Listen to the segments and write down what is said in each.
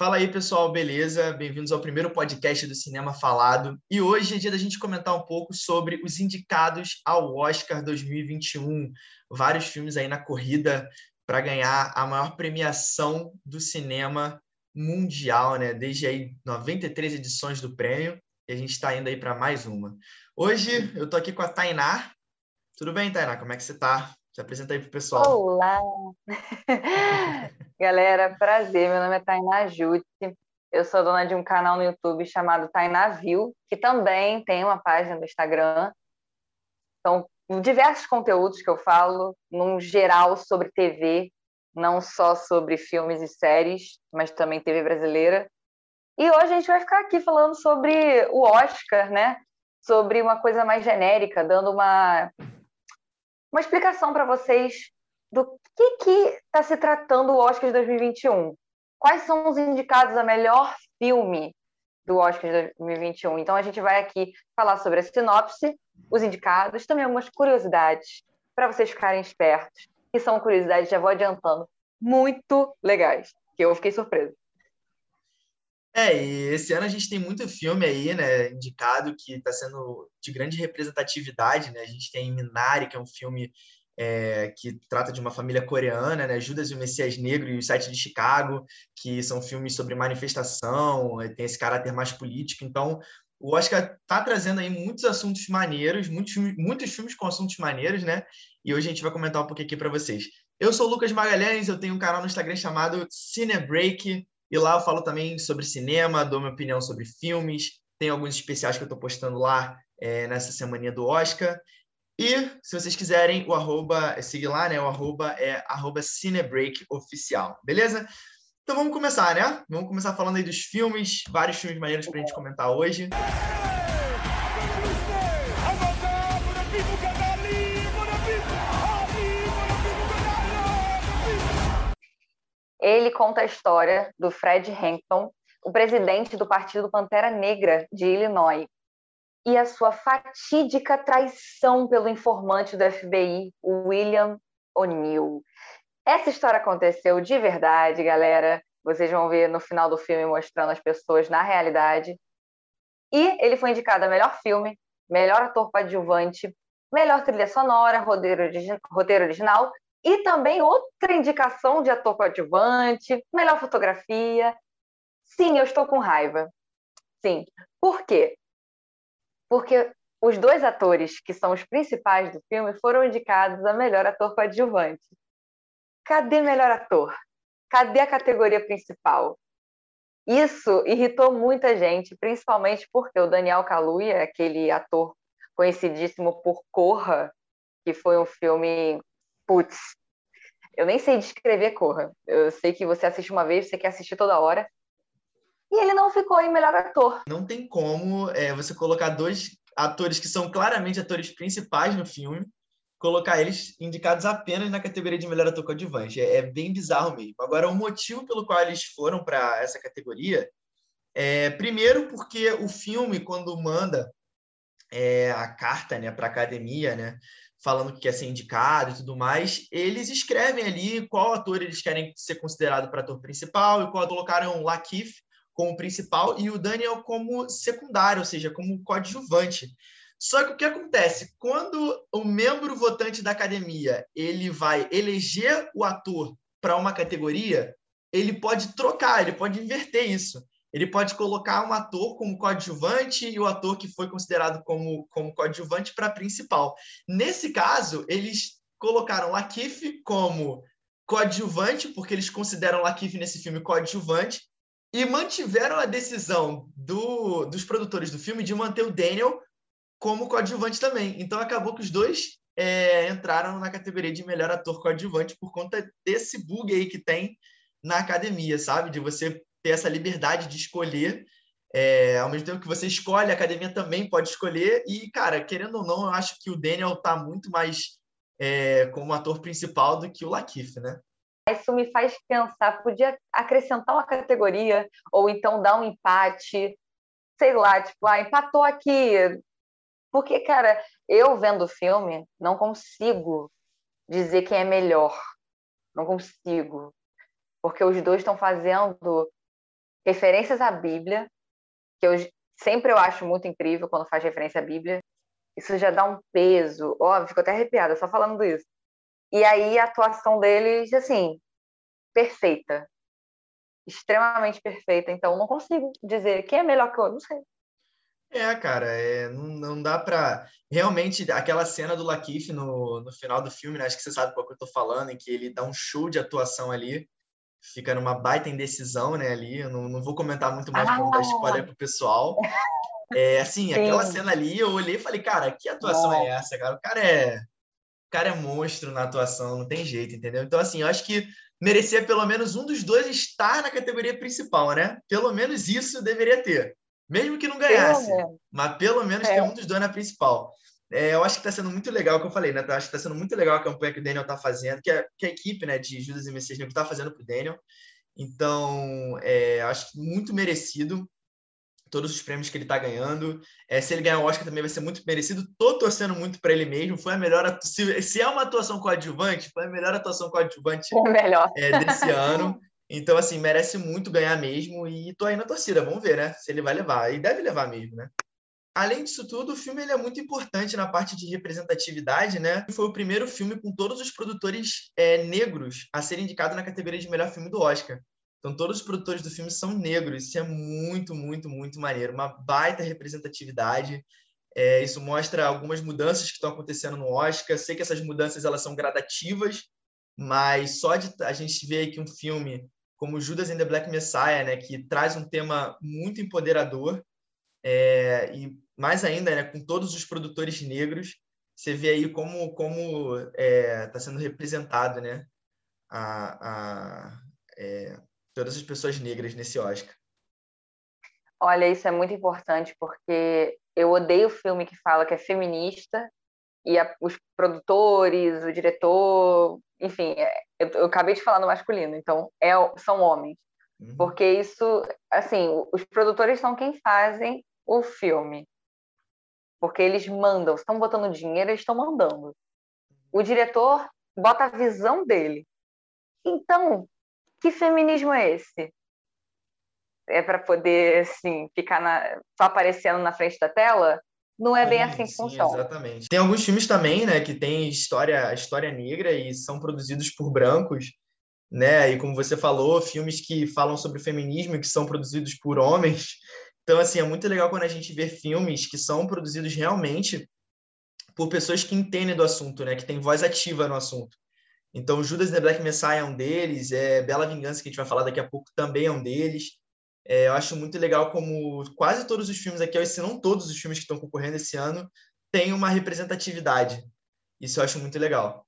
Fala aí, pessoal, beleza? Bem-vindos ao primeiro podcast do Cinema Falado. E hoje é dia da gente comentar um pouco sobre os indicados ao Oscar 2021. Vários filmes aí na corrida para ganhar a maior premiação do cinema mundial, né? Desde aí 93 edições do prêmio, e a gente está indo aí para mais uma. Hoje eu tô aqui com a Tainá. Tudo bem, Tainá? Como é que você tá? Se apresenta aí pro pessoal. Olá! Galera, prazer. Meu nome é Tainá Jute. Eu sou dona de um canal no YouTube chamado Tainá View, que também tem uma página no Instagram. São diversos conteúdos que eu falo, num geral sobre TV, não só sobre filmes e séries, mas também TV brasileira. E hoje a gente vai ficar aqui falando sobre o Oscar, né? Sobre uma coisa mais genérica, dando uma uma explicação para vocês do que está se tratando o Oscar de 2021. Quais são os indicados a melhor filme do Oscar de 2021? Então a gente vai aqui falar sobre a sinopse, os indicados, também algumas curiosidades para vocês ficarem espertos. E são curiosidades, já vou adiantando, muito legais, que eu fiquei surpresa. É, e esse ano a gente tem muito filme aí, né, indicado que está sendo de grande representatividade, né? A gente tem Minari, que é um filme é, que trata de uma família coreana, né? Judas e o Messias Negro e o Sete de Chicago, que são filmes sobre manifestação, tem esse caráter mais político. Então, o Oscar está trazendo aí muitos assuntos maneiros, muitos, muitos filmes com assuntos maneiros, né? E hoje a gente vai comentar um pouquinho aqui para vocês. Eu sou o Lucas Magalhães, eu tenho um canal no Instagram chamado Cinebreak. E lá eu falo também sobre cinema, dou minha opinião sobre filmes, tem alguns especiais que eu estou postando lá é, nessa semana do Oscar. E, se vocês quiserem, o arroba, é, siga lá, né? O arroba é arroba CinebreakOficial, beleza? Então vamos começar, né? Vamos começar falando aí dos filmes, vários filmes maneiros para a gente comentar hoje. Ele conta a história do Fred Hampton, o presidente do Partido Pantera Negra de Illinois, e a sua fatídica traição pelo informante do FBI, William O'Neill. Essa história aconteceu de verdade, galera. Vocês vão ver no final do filme mostrando as pessoas na realidade. E ele foi indicado a melhor filme, melhor ator coadjuvante, melhor trilha sonora, roteiro, roteiro original e também outra indicação de ator coadjuvante, melhor fotografia. Sim, eu estou com raiva. Sim. Por quê? Porque os dois atores que são os principais do filme foram indicados a melhor ator coadjuvante. Cadê melhor ator? Cadê a categoria principal? Isso irritou muita gente, principalmente porque o Daniel Kaluuya, aquele ator conhecidíssimo por Corra, que foi um filme putz, eu nem sei descrever Corra. Eu sei que você assiste uma vez, você quer assistir toda hora. E ele não ficou em melhor ator. Não tem como é, você colocar dois atores que são claramente atores principais no filme, colocar eles indicados apenas na categoria de melhor ator coadjuvante. É, é bem bizarro mesmo. Agora, o motivo pelo qual eles foram para essa categoria é, primeiro, porque o filme, quando manda é, a carta né, para a academia, né, falando que quer ser indicado e tudo mais, eles escrevem ali qual ator eles querem ser considerado para ator principal e qual colocaram o Lakif como principal e o Daniel como secundário, ou seja, como coadjuvante. Só que o que acontece? Quando o membro votante da academia ele vai eleger o ator para uma categoria, ele pode trocar, ele pode inverter isso ele pode colocar um ator como coadjuvante e o ator que foi considerado como, como coadjuvante para principal. Nesse caso, eles colocaram Lakif como coadjuvante, porque eles consideram Lakif nesse filme coadjuvante, e mantiveram a decisão do, dos produtores do filme de manter o Daniel como coadjuvante também. Então acabou que os dois é, entraram na categoria de melhor ator coadjuvante por conta desse bug aí que tem na academia, sabe? De você ter essa liberdade de escolher. É, ao mesmo tempo que você escolhe, a academia também pode escolher. E, cara, querendo ou não, eu acho que o Daniel está muito mais é, como ator principal do que o Lakif, né? Isso me faz pensar, podia acrescentar uma categoria, ou então dar um empate, sei lá, tipo, ah, empatou aqui. Porque, cara, eu vendo o filme, não consigo dizer quem é melhor. Não consigo. Porque os dois estão fazendo referências à Bíblia, que eu sempre eu acho muito incrível quando faz referência à Bíblia. Isso já dá um peso. Ó, fico até arrepiada só falando isso. E aí a atuação deles, assim, perfeita. Extremamente perfeita. Então não consigo dizer quem é melhor que o outro, não sei. É, cara, é, não, não dá para realmente aquela cena do Lakif no, no final do filme, né? acho que você sabe qual que eu tô falando, em que ele dá um show de atuação ali, fica numa baita indecisão, né, ali. Eu não, não vou comentar muito mais ah. para não dar spoiler pro pessoal. É, assim, Sim. aquela cena ali, eu olhei e falei, cara, que atuação é essa, cara? O cara é, o cara é monstro na atuação, não tem jeito, entendeu? Então, assim, eu acho que merecia pelo menos um dos dois estar na categoria principal, né? Pelo menos isso deveria ter. Mesmo que não ganhasse, pelo mas pelo menos é. ter um dos dois na principal. É, eu acho que está sendo muito legal o que eu falei, né? Eu acho que está sendo muito legal a campanha que o Daniel está fazendo, que, é, que a equipe né, de Judas e Messias Negro está fazendo para o Daniel. Então, é, acho muito merecido todos os prêmios que ele está ganhando. É, se ele ganhar o Oscar também vai ser muito merecido. Estou torcendo muito para ele mesmo. Foi a melhor se, se, é uma atuação coadjuvante, foi a melhor atuação coadjuvante é, desse ano. Então, assim, merece muito ganhar mesmo e tô aí na torcida. Vamos ver, né? Se ele vai levar. E deve levar mesmo, né? Além disso tudo, o filme ele é muito importante na parte de representatividade, né? Foi o primeiro filme com todos os produtores é, negros a ser indicado na categoria de melhor filme do Oscar. Então, todos os produtores do filme são negros. Isso é muito, muito, muito maneiro. Uma baita representatividade. É, isso mostra algumas mudanças que estão acontecendo no Oscar. Sei que essas mudanças elas são gradativas, mas só de a gente ver aqui um filme como Judas and the Black Messiah, né, que traz um tema muito empoderador é, e mais ainda, né, com todos os produtores negros, você vê aí como como está é, tá sendo representado, né, a, a é, todas as pessoas negras nesse Oscar. Olha, isso é muito importante porque eu odeio filme que fala que é feminista e a, os produtores, o diretor, enfim, é, eu, eu, acabei de falar no masculino, então é, são homens. Uhum. Porque isso, assim, os produtores são quem fazem o filme. Porque eles mandam, estão botando dinheiro, eles estão mandando. O diretor bota a visão dele. Então, que feminismo é esse? É para poder, assim, ficar na, só aparecendo na frente da tela? não é bem assim que sim, funciona. Exatamente. Tem alguns filmes também, né, que tem história, história negra e são produzidos por brancos, né? E como você falou, filmes que falam sobre feminismo e que são produzidos por homens. Então, assim, é muito legal quando a gente vê filmes que são produzidos realmente por pessoas que entendem do assunto, né? Que têm voz ativa no assunto. Então, Judas and the Black Messiah é um deles, é Bela Vingança, que a gente vai falar daqui a pouco, também é um deles. É, eu acho muito legal como quase todos os filmes aqui, se não todos os filmes que estão concorrendo esse ano, têm uma representatividade. Isso eu acho muito legal.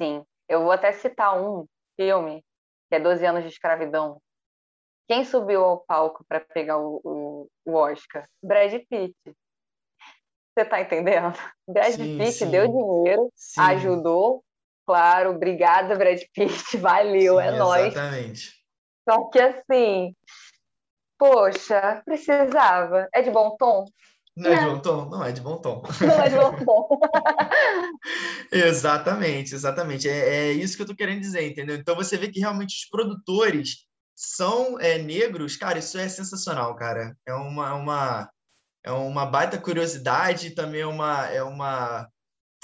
Sim, eu vou até citar um filme, que é 12 anos de escravidão. Quem subiu ao palco para pegar o, o, o, Oscar? Brad Pitt. Você está entendendo? Brad sim, Pitt sim. deu dinheiro, sim. ajudou. Claro, obrigada, Brad Pitt. Valeu, é nóis. Exatamente. Só que assim, poxa, precisava. É de bom tom? Não é de bom tom? Não é de bom tom. Não é de bom tom. exatamente, exatamente. É, é, isso que eu tô querendo dizer, entendeu? Então você vê que realmente os produtores são é, negros, cara, isso é sensacional, cara. É uma, uma, é uma baita curiosidade, também é uma, é uma,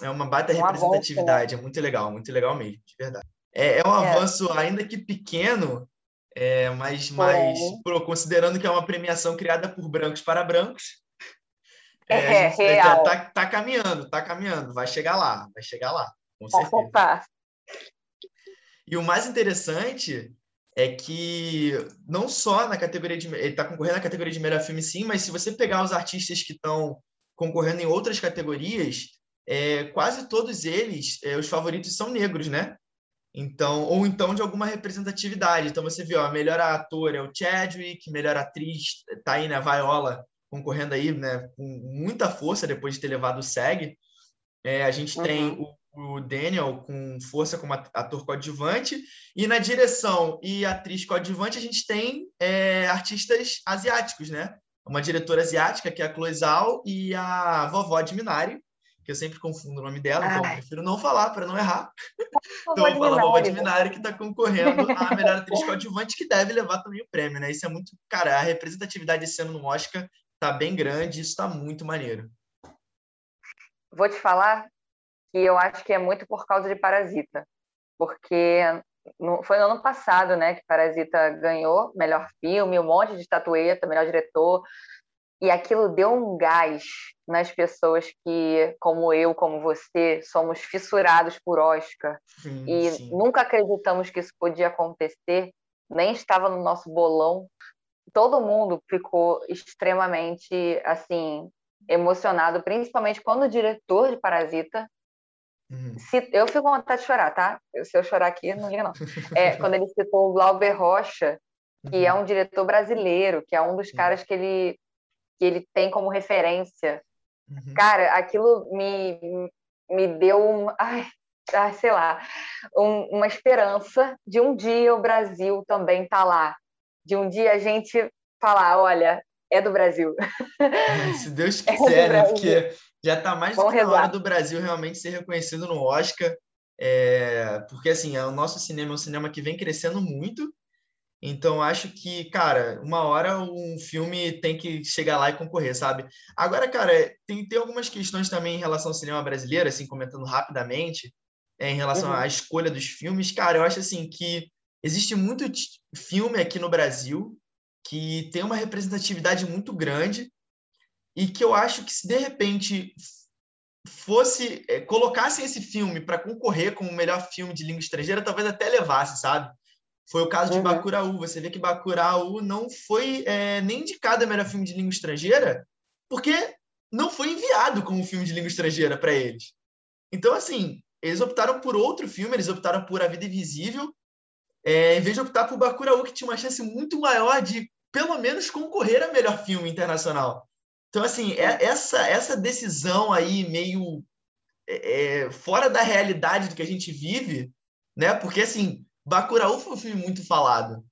é uma baita uma representatividade. Né? É muito legal, muito legal mesmo, de verdade. É, é um é. avanço, ainda que pequeno, é, mas, mas pô, considerando que é uma premiação criada por brancos para brancos, é, é, gente real. Tá, tá, caminhando, tá caminhando, vai chegar lá, vai chegar lá, com certeza. Opa. E o mais interessante é que não só na categoria de ele está concorrendo na categoria de melhor filme sim, mas se você pegar os artistas que estão concorrendo em outras categorias, é, quase todos eles, é, os favoritos são negros, né? Então, ou então de alguma representatividade. Então você viu, a melhor ator é o Chadwick, melhor atriz tá aí, né, Viola concorrendo aí, né, com muita força depois de ter levado o SEG. É, a gente uhum. tem o, o, Daniel com força como ator coadjuvante e na direção e atriz coadjuvante a gente tem é, artistas asiáticos, né? Uma diretora asiática que é a Chloe Zhao e a vovó de Minari, porque eu sempre confundo o nome dela, então eu prefiro não falar para não errar. então eu vou falar Boba Minari, que está concorrendo à melhor atriz coadjuvante, que deve levar também o prêmio, né? Isso é muito. Cara, a representatividade esse ano no Oscar tá bem grande, isso tá muito maneiro. Vou te falar que eu acho que é muito por causa de Parasita, porque no, foi no ano passado, né, que Parasita ganhou melhor filme, um monte de estatueta, melhor diretor, e aquilo deu um gás nas pessoas que, como eu, como você, somos fissurados por Oscar Sim, e sim. nunca acreditamos que isso podia acontecer, nem estava no nosso bolão. Todo mundo ficou extremamente assim emocionado, principalmente quando o diretor de Parasita Uhum. se- eu fico com vontade de chorar, tá? Se eu chorar aqui, não liga não. É, quando ele citou o Glauber Rocha, que é um diretor brasileiro, que é um dos Sim. caras que ele, que ele tem como referência. Uhum. Cara, aquilo me, me deu um, ai, ai, sei lá, um- uma esperança de um dia o Brasil também tá lá. De um dia a gente falar, olha, é do Brasil. É, Se Deus É do quiser, né? Brasil. Porque já está mais do Vamos que na hora do Brasil realmente ser reconhecido no Oscar. É, porque assim, é, o nosso cinema é um cinema que vem crescendo muito. Então acho que, cara, uma hora um filme tem que chegar lá e concorrer, sabe? Agora, cara, tem, tem algumas questões também em relação ao cinema brasileiro, assim, comentando rapidamente, é, em relação Uhum. à escolha dos filmes. Cara, eu acho assim que existe muito filme aqui no Brasil que tem uma representatividade muito grande e que eu acho que se de repente fosse é, colocassem esse filme para concorrer como o melhor filme de língua estrangeira, talvez até levasse, sabe? Foi o caso de Uhum. Bacurau. Você vê que Bacurau não foi é, nem indicado a melhor filme de língua estrangeira, porque não foi enviado como filme de língua estrangeira para eles. Então, assim, eles optaram por outro filme, eles optaram por A Vida Invisível, é, em vez de optar por Bacurau, que tinha uma chance muito maior de, pelo menos, concorrer a melhor filme internacional. Então, assim, é- essa, essa decisão aí meio é, é, fora da realidade do que a gente vive, né? Porque, assim, Bacurau foi um filme muito falado.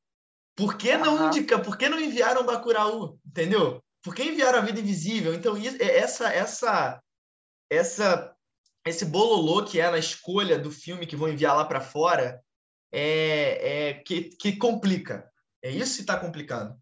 Por que não Aham. indica? Por que não enviaram Bacurau? Entendeu? Por que enviaram A Vida Invisível? Então, isso- é- essa, essa, essa, esse bololô que é na escolha do filme que vão enviar lá para fora é, é que, que complica. É isso que está complicando.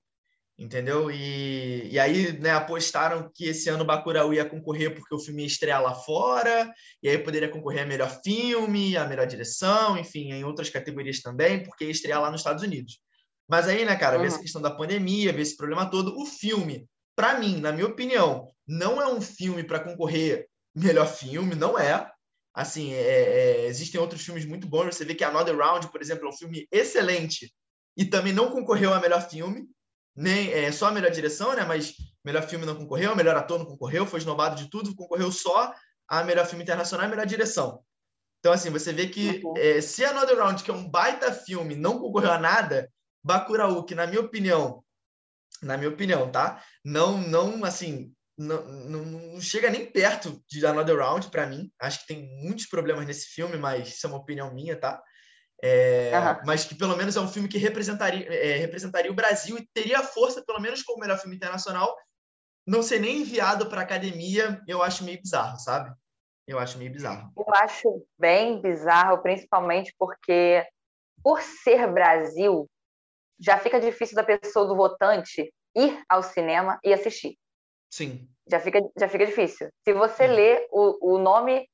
Entendeu? E, e aí, né, apostaram que esse ano Bacurau ia concorrer porque o filme ia estrear lá fora, e aí poderia concorrer a melhor filme, a melhor direção, enfim, em outras categorias também, porque ia estrear lá nos Estados Unidos. Mas aí, né, cara, vê Uhum. essa questão da pandemia, vê esse problema todo. O filme, para mim, na minha opinião, não é um filme para concorrer melhor filme, não é. Assim, é- é- existem outros filmes muito bons. Você vê que Another Round, por exemplo, é um filme excelente e também não concorreu a melhor filme, nem é, só a melhor direção, né? Mas melhor filme não concorreu, melhor ator não concorreu, foi esnobado de tudo, concorreu só a melhor filme internacional e melhor direção. Então, assim, você vê que Uhum. é, se Another Round, que é um baita filme, não concorreu a nada, Bacurau, que na minha opinião, na minha opinião, tá? Não, não, assim, não, não, não chega nem perto de Another Round para mim. Acho que tem muitos problemas nesse filme, mas isso é uma opinião minha, tá? É. Mas que pelo menos é um filme que representaria, é, representaria o Brasil e teria força, pelo menos como melhor filme internacional, não ser nem enviado para a academia, eu acho meio bizarro, sabe? Eu acho meio bizarro. Eu acho bem bizarro, principalmente porque, por ser Brasil, já fica difícil da pessoa, do votante, ir ao cinema e assistir. Sim. Já fica, já fica difícil. Se você Sim. lê o, o nome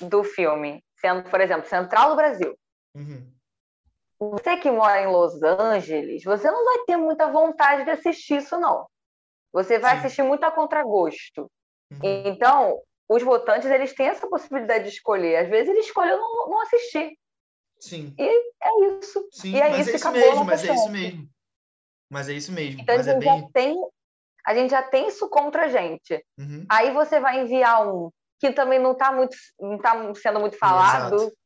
do filme, sendo, por exemplo, Central do Brasil, Uhum. você que mora em Los Angeles, você não vai ter muita vontade de assistir isso, não. Você vai Sim. assistir muito a contragosto. Uhum. Então, os votantes, eles têm essa possibilidade de escolher. Às vezes, eles escolhem não, não assistir. Sim. É isso. Sim, E aí mas isso é isso mesmo, mas é isso mesmo. Mas é isso mesmo. Então, mas é bem. tem, a gente já tem isso contra a gente. Uhum. Aí você vai enviar um que também não está muito, não tá sendo muito falado. Exato.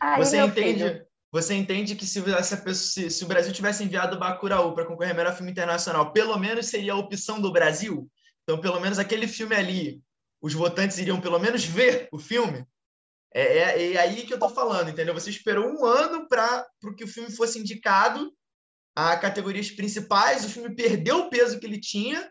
Aí, Você entende, filho, você entende que se, pessoa, se, se o Brasil tivesse enviado Bacurau para concorrer ao melhor filme internacional, pelo menos seria a opção do Brasil? Então, pelo menos aquele filme ali, os votantes iriam pelo menos ver o filme? É, é, é aí que eu tô falando, entendeu? Você esperou um ano para que o filme fosse indicado a categorias principais, o filme perdeu o peso que ele tinha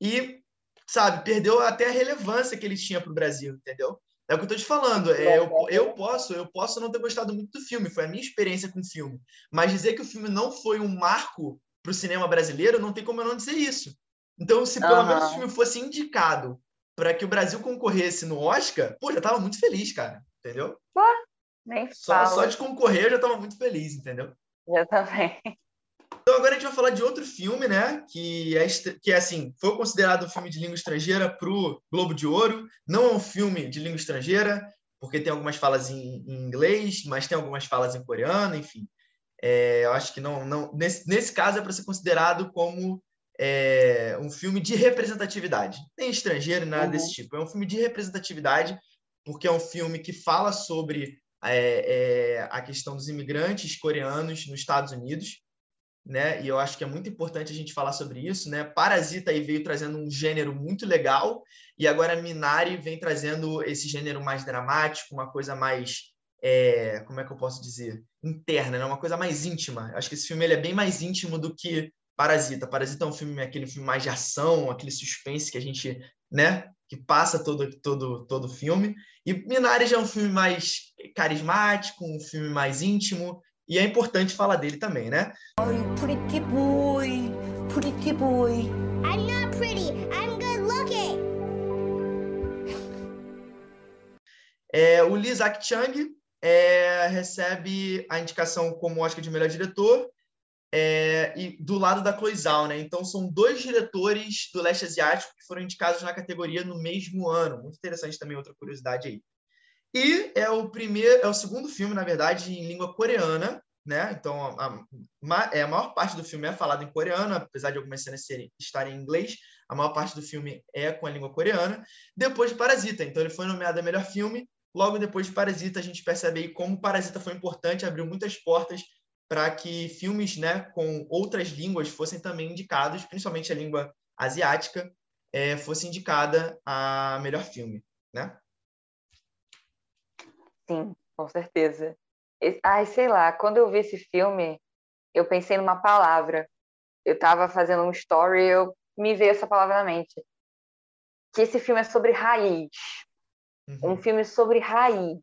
e sabe, perdeu até a relevância que ele tinha para o Brasil, entendeu? É o que eu estou te falando. É, eu, eu, posso, eu posso não ter gostado muito do filme, foi a minha experiência com o filme. Mas dizer que o filme não foi um marco para o cinema brasileiro, não tem como eu não dizer isso. Então, se pelo uhum. menos o filme fosse indicado para que o Brasil concorresse no Oscar, pô, já tava muito feliz, cara. Entendeu? Pô, nem só, só de concorrer eu já tava muito feliz, entendeu? Eu também. Então agora a gente vai falar de outro filme, né? Que é, que é assim, foi considerado um filme de língua estrangeira para o Globo de Ouro. Não é um filme de língua estrangeira, porque tem algumas falas em, em inglês, mas tem algumas falas em coreano, enfim. É, eu acho que não, não nesse, nesse caso é para ser considerado como é, um filme de representatividade. Nem estrangeiro, nada uhum. desse tipo. É um filme de representatividade, porque é um filme que fala sobre é, é, a questão dos imigrantes coreanos nos Estados Unidos né? E eu acho que é muito importante a gente falar sobre isso, né? Parasita aí veio trazendo um gênero muito legal e agora Minari vem trazendo esse gênero mais dramático, uma coisa mais é, como é que eu posso dizer, interna, né? Uma coisa mais íntima. Acho que esse filme ele é bem mais íntimo do que Parasita. Parasita é um filme aquele filme mais de ação, aquele suspense que a gente, né? Que passa todo todo todo filme. E Minari já é um filme mais carismático, um filme mais íntimo e é importante falar dele também, né? Pretty boy, pretty boy. I'm not pretty, I'm good looking. É, o Lee Zak Chang é, recebe a indicação como Oscar de melhor diretor é, e do lado da Chloe Zhao, né? Então são dois diretores do leste asiático que foram indicados na categoria no mesmo ano. Muito interessante também outra curiosidade aí. E é o primeiro, é o segundo filme, na verdade, em língua coreana, né? Então a, a, é, a maior parte do filme é falado em coreano, apesar de algumas cenas serem, estarem em inglês, a maior parte do filme é com a língua coreana. Depois de Parasita, então ele foi nomeado a melhor filme. Logo depois de Parasita, a gente percebe aí como Parasita foi importante, abriu muitas portas para que filmes, né, com outras línguas fossem também indicados, principalmente a língua asiática, é, fosse indicada a melhor filme, né? Sim, com certeza. Ai, sei lá, quando eu vi esse filme, eu pensei numa palavra. Eu estava fazendo um story e eu me veio essa palavra na mente. Que esse filme é sobre raiz. Uhum. Um filme sobre raiz.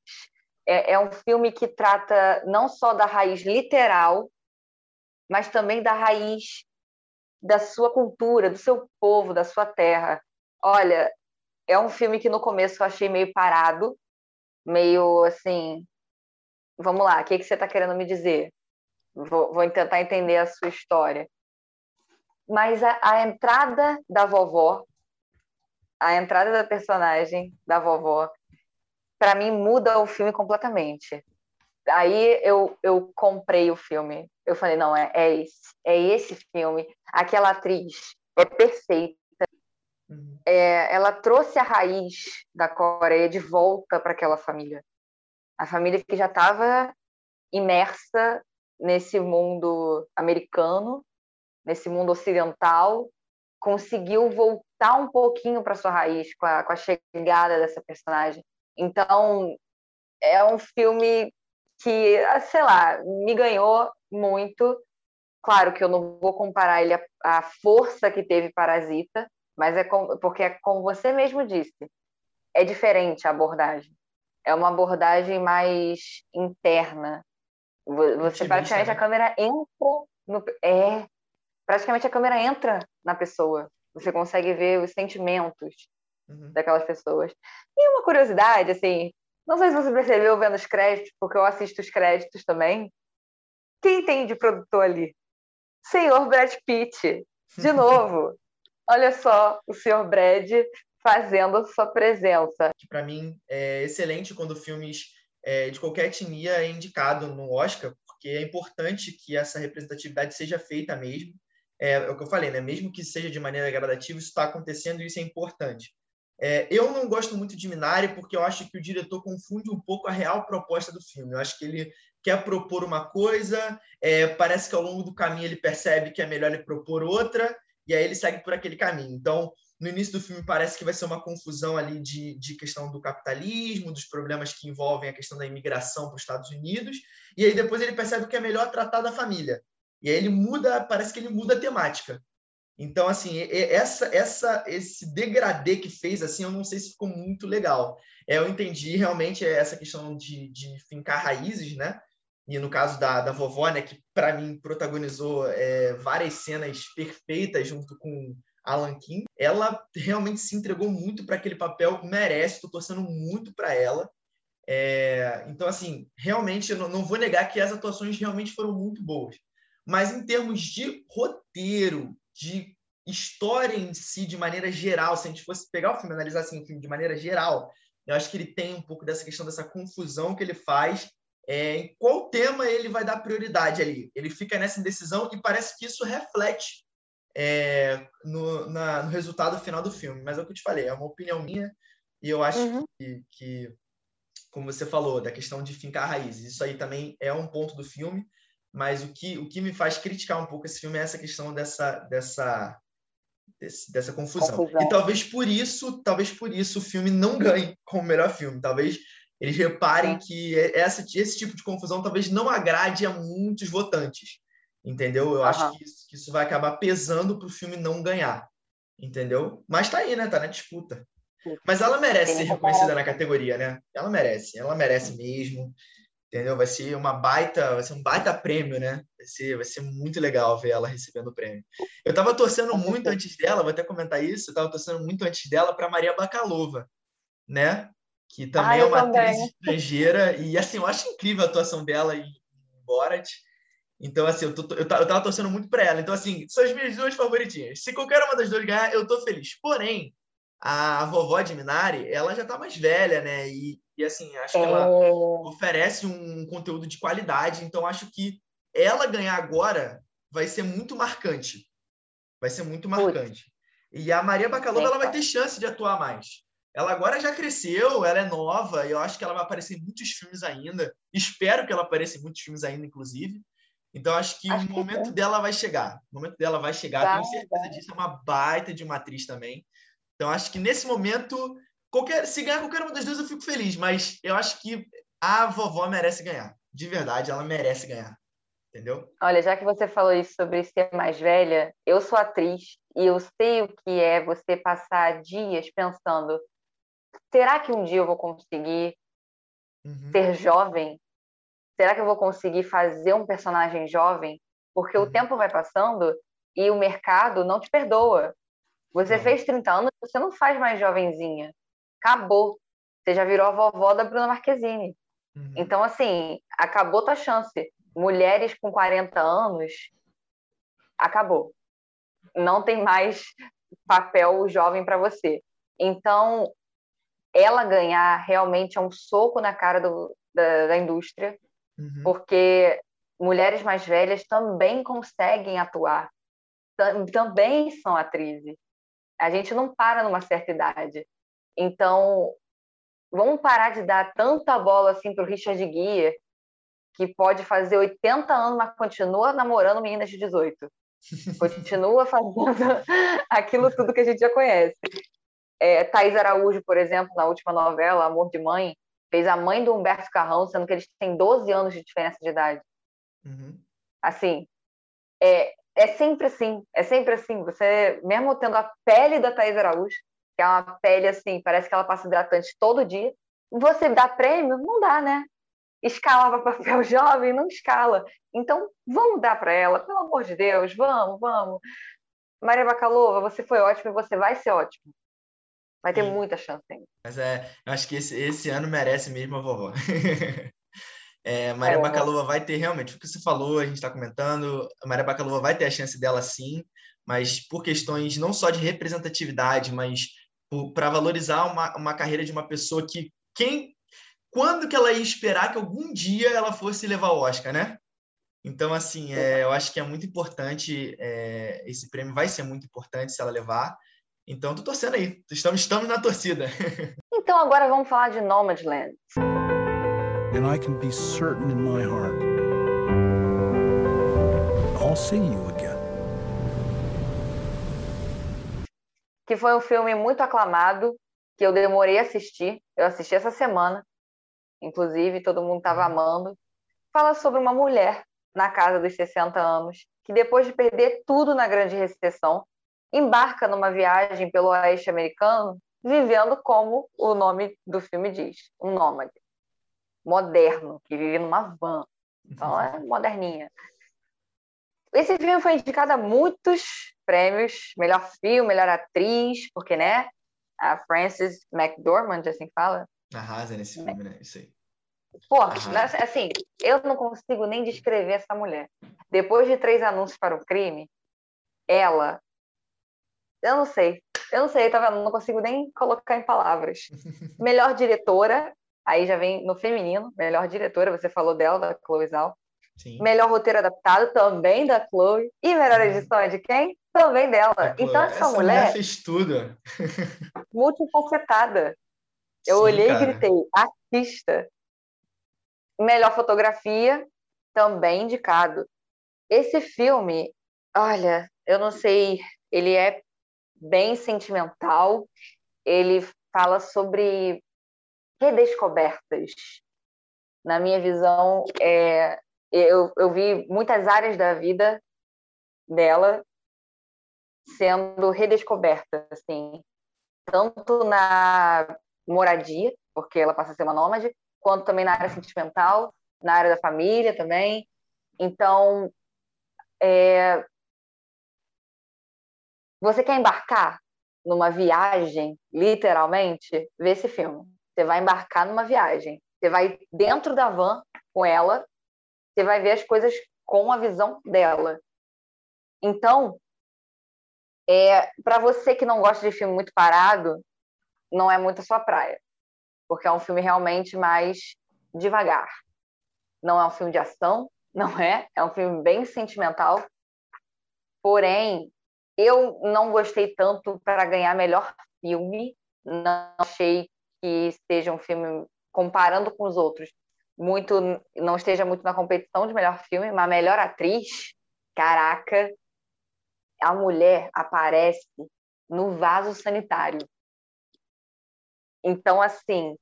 É, é um filme que trata não só da raiz literal, mas também da raiz da sua cultura, do seu povo, da sua terra. Olha, é um filme que no começo eu achei meio parado, meio assim, vamos lá, o que, que você está querendo me dizer? Vou, vou, tentar entender a sua história. Mas a, a entrada da vovó, a entrada da personagem da vovó, para mim muda o filme completamente. Aí eu, eu comprei o filme. Eu falei, não, é, é esse. É esse filme. Aquela atriz é perfeita. É, ela trouxe a raiz da Coreia de volta para aquela família. A família que já estava imersa nesse mundo americano, nesse mundo ocidental, conseguiu voltar um pouquinho para sua raiz com a, com a chegada dessa personagem. Então, é um filme que, ah, sei lá, me ganhou muito. Claro que eu não vou comparar ele à, força que teve Parasita, mas é com, porque, é como você mesmo disse, é diferente a abordagem é uma abordagem mais interna. Você praticamente a né? câmera entra no, é praticamente a câmera entra na pessoa. Você consegue ver os sentimentos uhum. daquelas pessoas. E uma curiosidade, assim, não sei se você percebeu vendo os créditos, porque eu assisto os créditos também. Quem tem de produtor ali? Senhor Brad Pitt. De novo. Olha só, o senhor Brad fazendo sua presença. Para mim é excelente quando filmes é, de qualquer etnia é indicado no Oscar, porque é importante que essa representatividade seja feita mesmo. É, é o que eu falei, né? Mesmo que seja de maneira gradativa, isso está acontecendo e isso é importante. É, eu não gosto muito de Minari porque eu acho que o diretor confunde um pouco a real proposta do filme. Eu acho que ele quer propor uma coisa, é, parece que ao longo do caminho ele percebe que é melhor ele propor outra, e aí ele segue por aquele caminho. Então, no início do filme parece que vai ser uma confusão ali de, de questão do capitalismo, dos problemas que envolvem a questão da imigração para os Estados Unidos, e aí depois ele percebe que é melhor tratar da família. E aí ele muda, parece que ele muda a temática. Então, assim, essa, essa, esse degradê que fez, assim, eu não sei se ficou muito legal. É, eu entendi realmente essa questão de, de fincar raízes, né? E no caso da, da vovó, né, que para mim protagonizou é, várias cenas perfeitas junto com Alan Kim, ela realmente se entregou muito para aquele papel, merece, estou torcendo muito para ela. É, então, assim, realmente, eu não, não vou negar que as atuações realmente foram muito boas. Mas em termos de roteiro, de história em si, de maneira geral, se a gente fosse pegar o filme analisar assim, o filme de maneira geral, eu acho que ele tem um pouco dessa questão, dessa confusão que ele faz é, em qual tema ele vai dar prioridade ali. Ele fica nessa indecisão e parece que isso reflete é, no, na, no, resultado final do filme. Mas é o que eu te falei, é uma opinião minha e eu acho uhum. que, que, como você falou, da questão de fincar raízes, isso aí também é um ponto do filme. Mas o que, o que me faz criticar um pouco esse filme é essa questão dessa, dessa, desse, dessa confusão. confusão. E talvez por isso, talvez por isso o filme não ganhe como melhor filme. Talvez eles reparem que essa, esse tipo de confusão talvez não agrade a muitos votantes, entendeu? Eu uhum. acho que isso, que isso, vai acabar pesando para o filme não ganhar, entendeu? Mas tá aí, né? Tá na disputa. Mas ela merece ser reconhecida na categoria, né? Ela merece, ela merece mesmo, entendeu? Vai ser uma baita, vai ser um baita prêmio, né? Vai ser, vai ser muito legal ver ela recebendo o prêmio. Eu tava torcendo muito antes dela, vou até comentar isso, eu tava torcendo muito antes dela para Maria Bacalova, né? Que também ah, é uma também. atriz estrangeira. E assim, eu acho incrível a atuação dela em Borat. Então, assim, eu, tô, eu, tava torcendo muito para ela. Então, assim, são as minhas duas favoritinhas. Se qualquer uma das duas ganhar, eu tô feliz. Porém, a vovó de Minari, ela já tá mais velha, né? E, e assim, acho que ela é... oferece um conteúdo de qualidade. Então, acho que ela ganhar agora vai ser muito marcante. Vai ser muito marcante. Putz. E a Maria Bacalova, ela vai ter chance de atuar mais. Ela agora já cresceu, ela é nova, e eu acho que ela vai aparecer em muitos filmes ainda. Espero que ela apareça em muitos filmes ainda, inclusive. Então, acho que acho o momento que dela vai chegar. O momento dela vai chegar, vai, tenho certeza vai. disso. É uma baita de uma atriz também. Então, acho que nesse momento, qualquer, se ganhar qualquer uma das duas, eu fico feliz. Mas eu acho que a vovó merece ganhar. De verdade, ela merece ganhar. Entendeu? Olha, já que você falou isso sobre ser mais velha, eu sou atriz e eu sei o que é você passar dias pensando será que um dia eu vou conseguir uhum. ser jovem? Será que eu vou conseguir fazer um personagem jovem? Porque uhum. o tempo vai passando e o mercado não te perdoa. Você uhum. fez 30 anos, você não faz mais jovenzinha. Acabou. Você já virou a vovó da Bruna Marquezine. Uhum. Então, assim, acabou tua chance. Mulheres com 40 anos, acabou. Não tem mais papel jovem para você. Então, ela ganhar realmente é um soco na cara do, da, da, indústria, uhum. porque mulheres mais velhas também conseguem atuar, também são atrizes. A gente não para numa certa idade. Então, vamos parar de dar tanta bola assim para o Richard Gere, que pode fazer 80 anos, mas continua namorando meninas de 18. Continua fazendo aquilo tudo que a gente já conhece. É, Thaís Araújo, por exemplo, na última novela, Amor de Mãe, fez a mãe do Humberto Carrão, sendo que eles têm 12 anos de diferença de idade. Uhum. Assim, é, é sempre assim, é sempre assim. Você, mesmo tendo a pele da Thaís Araújo, que é uma pele assim, parece que ela passa hidratante todo dia, você dá prêmio? Não dá, né? Escalava papel jovem? Não escala. Então, vamos dar para ela, pelo amor de Deus, vamos, vamos. Maria Bacalova, você foi ótima e você vai ser ótima. Vai ter Sim. muita chance ainda. Mas é, eu acho que esse, esse ano merece mesmo a vovó. é, Maria é, Bacalova vai ter realmente, o que você falou, a gente está comentando, a Maria Bacalova vai ter a chance dela sim, mas por questões não só de representatividade, mas para valorizar uma, uma carreira de uma pessoa que quem quando que ela ia esperar que algum dia ela fosse levar o Oscar, né? Então, assim, é, eu acho que é muito importante, é, esse prêmio vai ser muito importante se ela levar, então, tô torcendo aí. Estamos, estamos na torcida. Então, agora vamos falar de Nomadland. And I can be certain in my heart. I'll see you again. Que foi um filme muito aclamado, que eu demorei a assistir. Eu assisti essa semana. Inclusive, todo mundo estava amando. Fala sobre uma mulher na casa dos 60 anos, que depois de perder tudo na grande recessão, embarca numa viagem pelo oeste americano, vivendo como o nome do filme diz, um nômade moderno, que vive numa van. Então é moderninha. Esse filme foi indicado a muitos prêmios, melhor filme, melhor atriz, porque, né, a Frances McDormand, assim fala. Arrasa nesse filme, né? Isso aí. Pô, assim, eu não consigo nem descrever essa mulher. Depois de três anúncios para o crime, ela. Eu não sei. Eu não sei, tá vendo? Não consigo nem colocar em palavras. Melhor diretora, aí já vem no feminino. Melhor diretora, você falou dela, da Chloe Zhao. Sim. Melhor roteiro adaptado, também da Chloe. E melhor edição é de quem? Também dela. Então, essa, essa mulher, mulher. fez tudo. Multifacetada. Eu Sim, olhei cara. e gritei: artista. Melhor fotografia, também indicado. Esse filme, olha, eu não sei, ele é bem sentimental, ele fala sobre redescobertas. Na minha visão, é, eu, eu vi muitas áreas da vida dela sendo redescobertas, assim, tanto na moradia, porque ela passa a ser uma nômade, quanto também na área sentimental, na área da família também. Então, é... você quer embarcar numa viagem, literalmente, vê esse filme. Você vai embarcar numa viagem. Você vai dentro da van com ela, você vai ver as coisas com a visão dela. Então, é, para você que não gosta de filme muito parado, não é muito a sua praia, porque é um filme realmente mais devagar. Não é um filme de ação, não é, é um filme bem sentimental. Porém, eu não gostei tanto para ganhar melhor filme, não achei que seja um filme comparando com os outros, muito não esteja muito na competição de melhor filme, mas melhor atriz, caraca, a mulher aparece no vaso sanitário. Então, assim,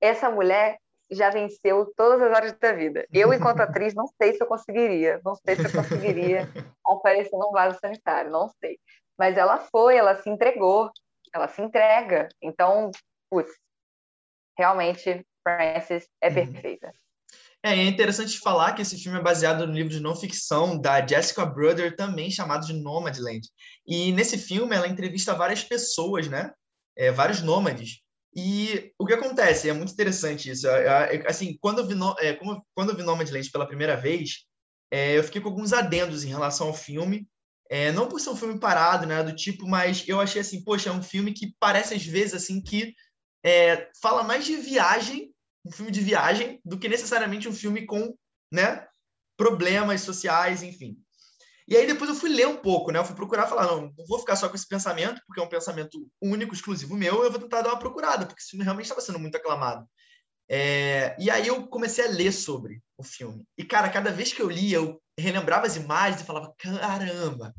essa mulher já venceu todas as áreas da vida. Eu, enquanto atriz, não sei se eu conseguiria, não sei se eu conseguiria aparecer num vaso sanitário, não sei. Mas ela foi, ela se entregou, ela se entrega. Então, putz, realmente Frances é uhum. perfeita. É, é interessante falar que esse filme é baseado no livro de não ficção da Jessica Brother, também chamado de Nomadland. E nesse filme ela entrevista várias pessoas, né? É, vários nômades. E o que acontece? É muito interessante isso. É, é, assim, quando eu vi, no, é, quando eu vi pela primeira vez, é, eu fiquei com alguns adendos em relação ao filme. É, não por ser um filme parado, né, do tipo, mas eu achei assim, poxa, é um filme que parece às vezes assim que é, fala mais de viagem, um filme de viagem, do que necessariamente um filme com né, problemas sociais, enfim. E aí depois eu fui ler um pouco, né? Eu fui procurar falar, não, não vou ficar só com esse pensamento, porque é um pensamento único, exclusivo meu, eu vou tentar dar uma procurada, porque filme realmente estava sendo muito aclamado. É... E aí eu comecei a ler sobre o filme. E, cara, cada vez que eu lia, eu relembrava as imagens e falava, caramba,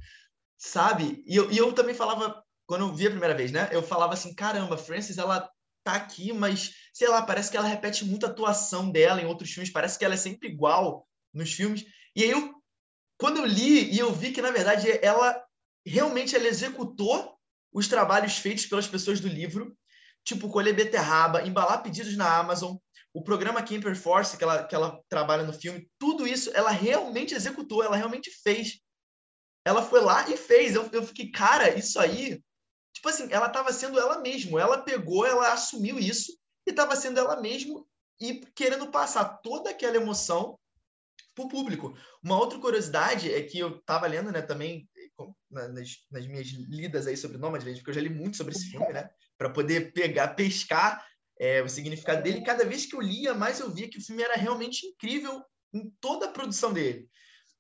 sabe? E eu, e eu também falava, quando eu vi a primeira vez, né? Eu falava assim, caramba, Frances, ela tá aqui, mas sei lá, parece que ela repete muito a atuação dela em outros filmes, parece que ela é sempre igual nos filmes. E aí eu, quando eu li e eu vi que na verdade ela realmente ela executou os trabalhos feitos pelas pessoas do livro, tipo colher beterraba, embalar pedidos na Amazon, o programa Camper Force que ela, que ela trabalha no filme, tudo isso ela realmente executou, ela realmente fez. Ela foi lá e fez. Eu, eu fiquei, cara, isso aí Tipo assim, ela estava sendo ela mesma. Ela pegou, ela assumiu isso e estava sendo ela mesma e querendo passar toda aquela emoção para o público. Uma outra curiosidade é que eu estava lendo, né, também nas, nas, minhas lidas aí sobre Nomadland, porque eu já li muito sobre esse filme, né, para poder pegar, pescar é, o significado dele. Cada vez que eu lia, mais eu via que o filme era realmente incrível em toda a produção dele.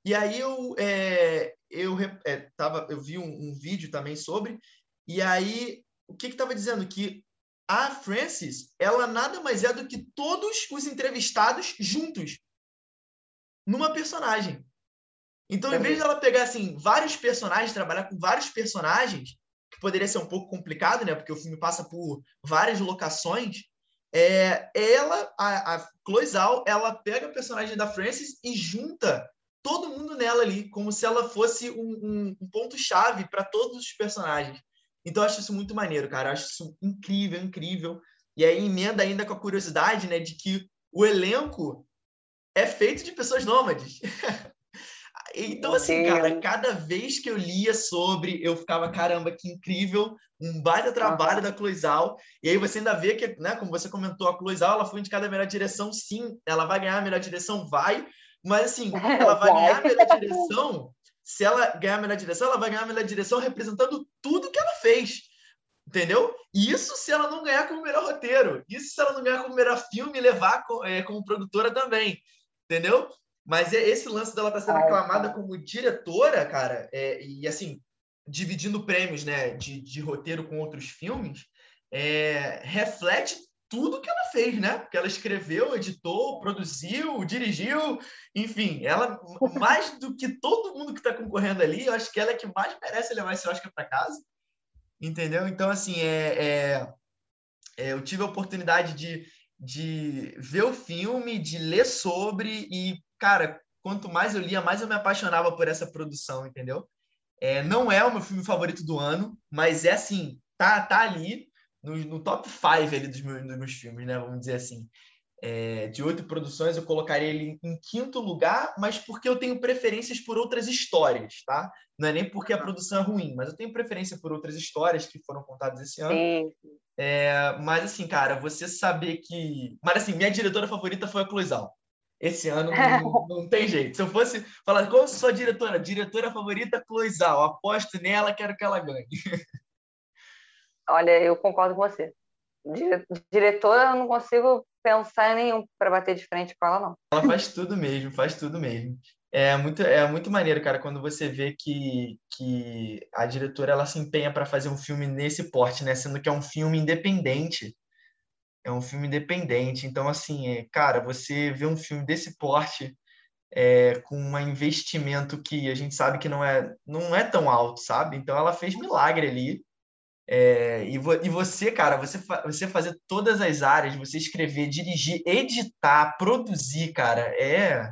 E aí eu é, eu é, tava, eu vi um, um, vídeo também sobre e aí, o que estava dizendo? Que a Frances, ela nada mais é do que todos os entrevistados juntos numa personagem. Então, em vez de ela pegar assim vários personagens, trabalhar com vários personagens, que poderia ser um pouco complicado, né? Porque o filme passa por várias locações. É, ela, a, a Chloe Zhao, ela pega a personagem da Frances e junta todo mundo nela ali, como se ela fosse um, um, um ponto-chave para todos os personagens. Então, eu acho isso muito maneiro, cara. Eu acho isso incrível, incrível. E aí emenda ainda com a curiosidade, né, de que o elenco é feito de pessoas nômades. então, assim, cara, cada vez que eu lia sobre, eu ficava, caramba, que incrível, um baita trabalho uhum. da Cloizal. E aí você ainda vê que, né, como você comentou, a Cloizal, ela foi indicada a melhor direção, sim. Ela vai ganhar a melhor direção, vai. Mas, assim, ela vai ganhar a melhor direção se ela ganhar a melhor direção, ela vai ganhar a melhor direção representando tudo que ela fez. Entendeu? Isso se ela não ganhar como melhor roteiro. Isso se ela não ganhar como melhor filme e levar é, como produtora também. Entendeu? Mas é esse lance dela tá sendo aclamada como diretora, cara, é, e assim, dividindo prêmios né, de, de roteiro com outros filmes, é, reflete tudo que ela fez, né? Porque ela escreveu, editou, produziu, dirigiu, enfim, ela mais do que todo mundo que está concorrendo ali, eu acho que ela é que mais merece levar esse Oscar para casa, entendeu? Então, assim, é, é, é, eu tive a oportunidade de, de ver o filme, de ler sobre e, cara, quanto mais eu lia, mais eu me apaixonava por essa produção, entendeu? É, não é o meu filme favorito do ano, mas é assim, tá, tá ali no, no top 5 ali dos meus, dos meus filmes, né? Vamos dizer assim. É, de oito produções, eu colocaria ele em quinto lugar, mas porque eu tenho preferências por outras histórias, tá? Não é nem porque a produção é ruim, mas eu tenho preferência por outras histórias que foram contadas esse ano. Sim. É, mas assim, cara, você saber que. Mas assim, minha diretora favorita foi a Cloizal. Esse ano não, não, tem jeito. Se eu fosse falar, qual é a sua diretora? Diretora favorita, Cloizal. Aposto nela, quero que ela ganhe. Olha, eu concordo com você. Diretora, eu não consigo pensar em nenhum para bater de frente com ela, não. Ela faz tudo mesmo, faz tudo mesmo. É muito, é muito maneiro, cara, quando você vê que, que a diretora ela se empenha para fazer um filme nesse porte, né? Sendo que é um filme independente. É um filme independente. Então, assim, é, cara, você vê um filme desse porte é, com um investimento que a gente sabe que não é, não é tão alto, sabe? Então, ela fez milagre ali. É, e, vo, e você, cara, você, você fazer todas as áreas, você escrever, dirigir, editar, produzir, cara, é.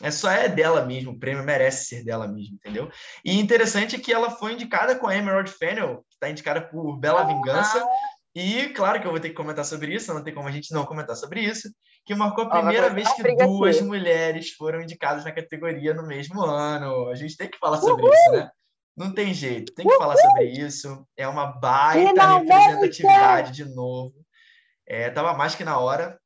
É só é dela mesmo, o prêmio merece ser dela mesmo, entendeu? E interessante é que ela foi indicada com a Emerald Fennel, que está indicada por Bela Vingança, e claro que eu vou ter que comentar sobre isso, não tem como a gente não comentar sobre isso, que marcou a primeira vez que duas mulheres foram indicadas na categoria no mesmo ano. A gente tem que falar sobre Uhul! isso, né? Não tem jeito, tem que falar sobre isso. É uma baita representatividade de novo. É, tava mais que na hora,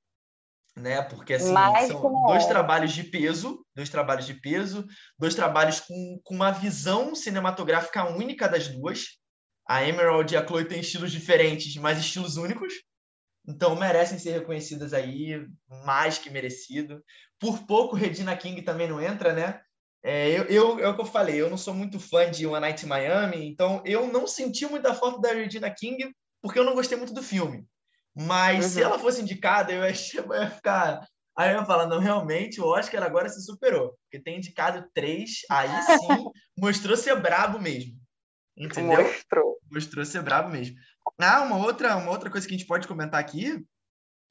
né? Porque assim, mais são dois trabalhos de peso, dois trabalhos de peso, dois trabalhos com, com uma visão cinematográfica única das duas. A Emerald e a Chloe têm estilos diferentes, mas estilos únicos. Então merecem ser reconhecidas aí, mais que merecido. Por pouco, Regina King também não entra, né? É, eu, eu, é o que eu falei, eu não sou muito fã de One Night in Miami, então eu não senti muita falta da Regina King porque eu não gostei muito do filme. Mas uhum. se ela fosse indicada, eu ia, eu ia ficar. Aí eu ia falar, não, realmente, o Oscar agora se superou. Porque tem indicado três, aí sim mostrou ser brabo mesmo. Entendeu? Mostrou. Mostrou ser brabo mesmo. Ah, uma outra, uma outra coisa que a gente pode comentar aqui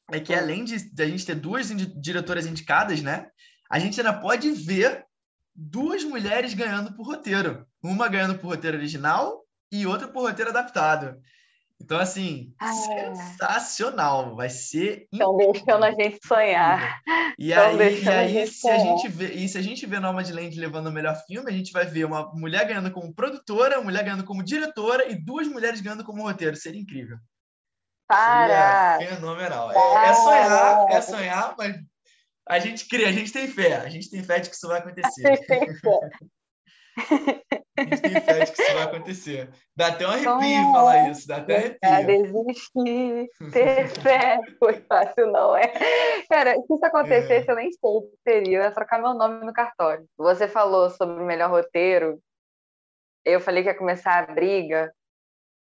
é que hum. além de, de a gente ter duas diretoras indicadas, né? A gente ainda pode ver duas mulheres ganhando por roteiro. Uma ganhando por roteiro original e outra por roteiro adaptado. Então, assim, ah, sensacional. Vai ser. Estão deixando a gente sonhar. E aí, e aí se a gente vê, e se a gente vê Nomadland levando o melhor filme, a gente vai ver uma mulher ganhando como produtora, uma mulher ganhando como diretora e duas mulheres ganhando como roteiro. Seria incrível. Para! Seria fenomenal. É, é sonhar, é sonhar, mas a gente crê, a gente tem fé. A gente tem fé de que isso vai acontecer. A gente tem fé de que isso vai acontecer. Dá até um arrepio falar isso, dá até arrepio. É, desistir, ter fé, foi fácil, não é? Cara, se isso acontecesse, é. eu nem sei o que seria, eu ia trocar meu nome no cartório. Você falou sobre o melhor roteiro, eu falei que ia começar a briga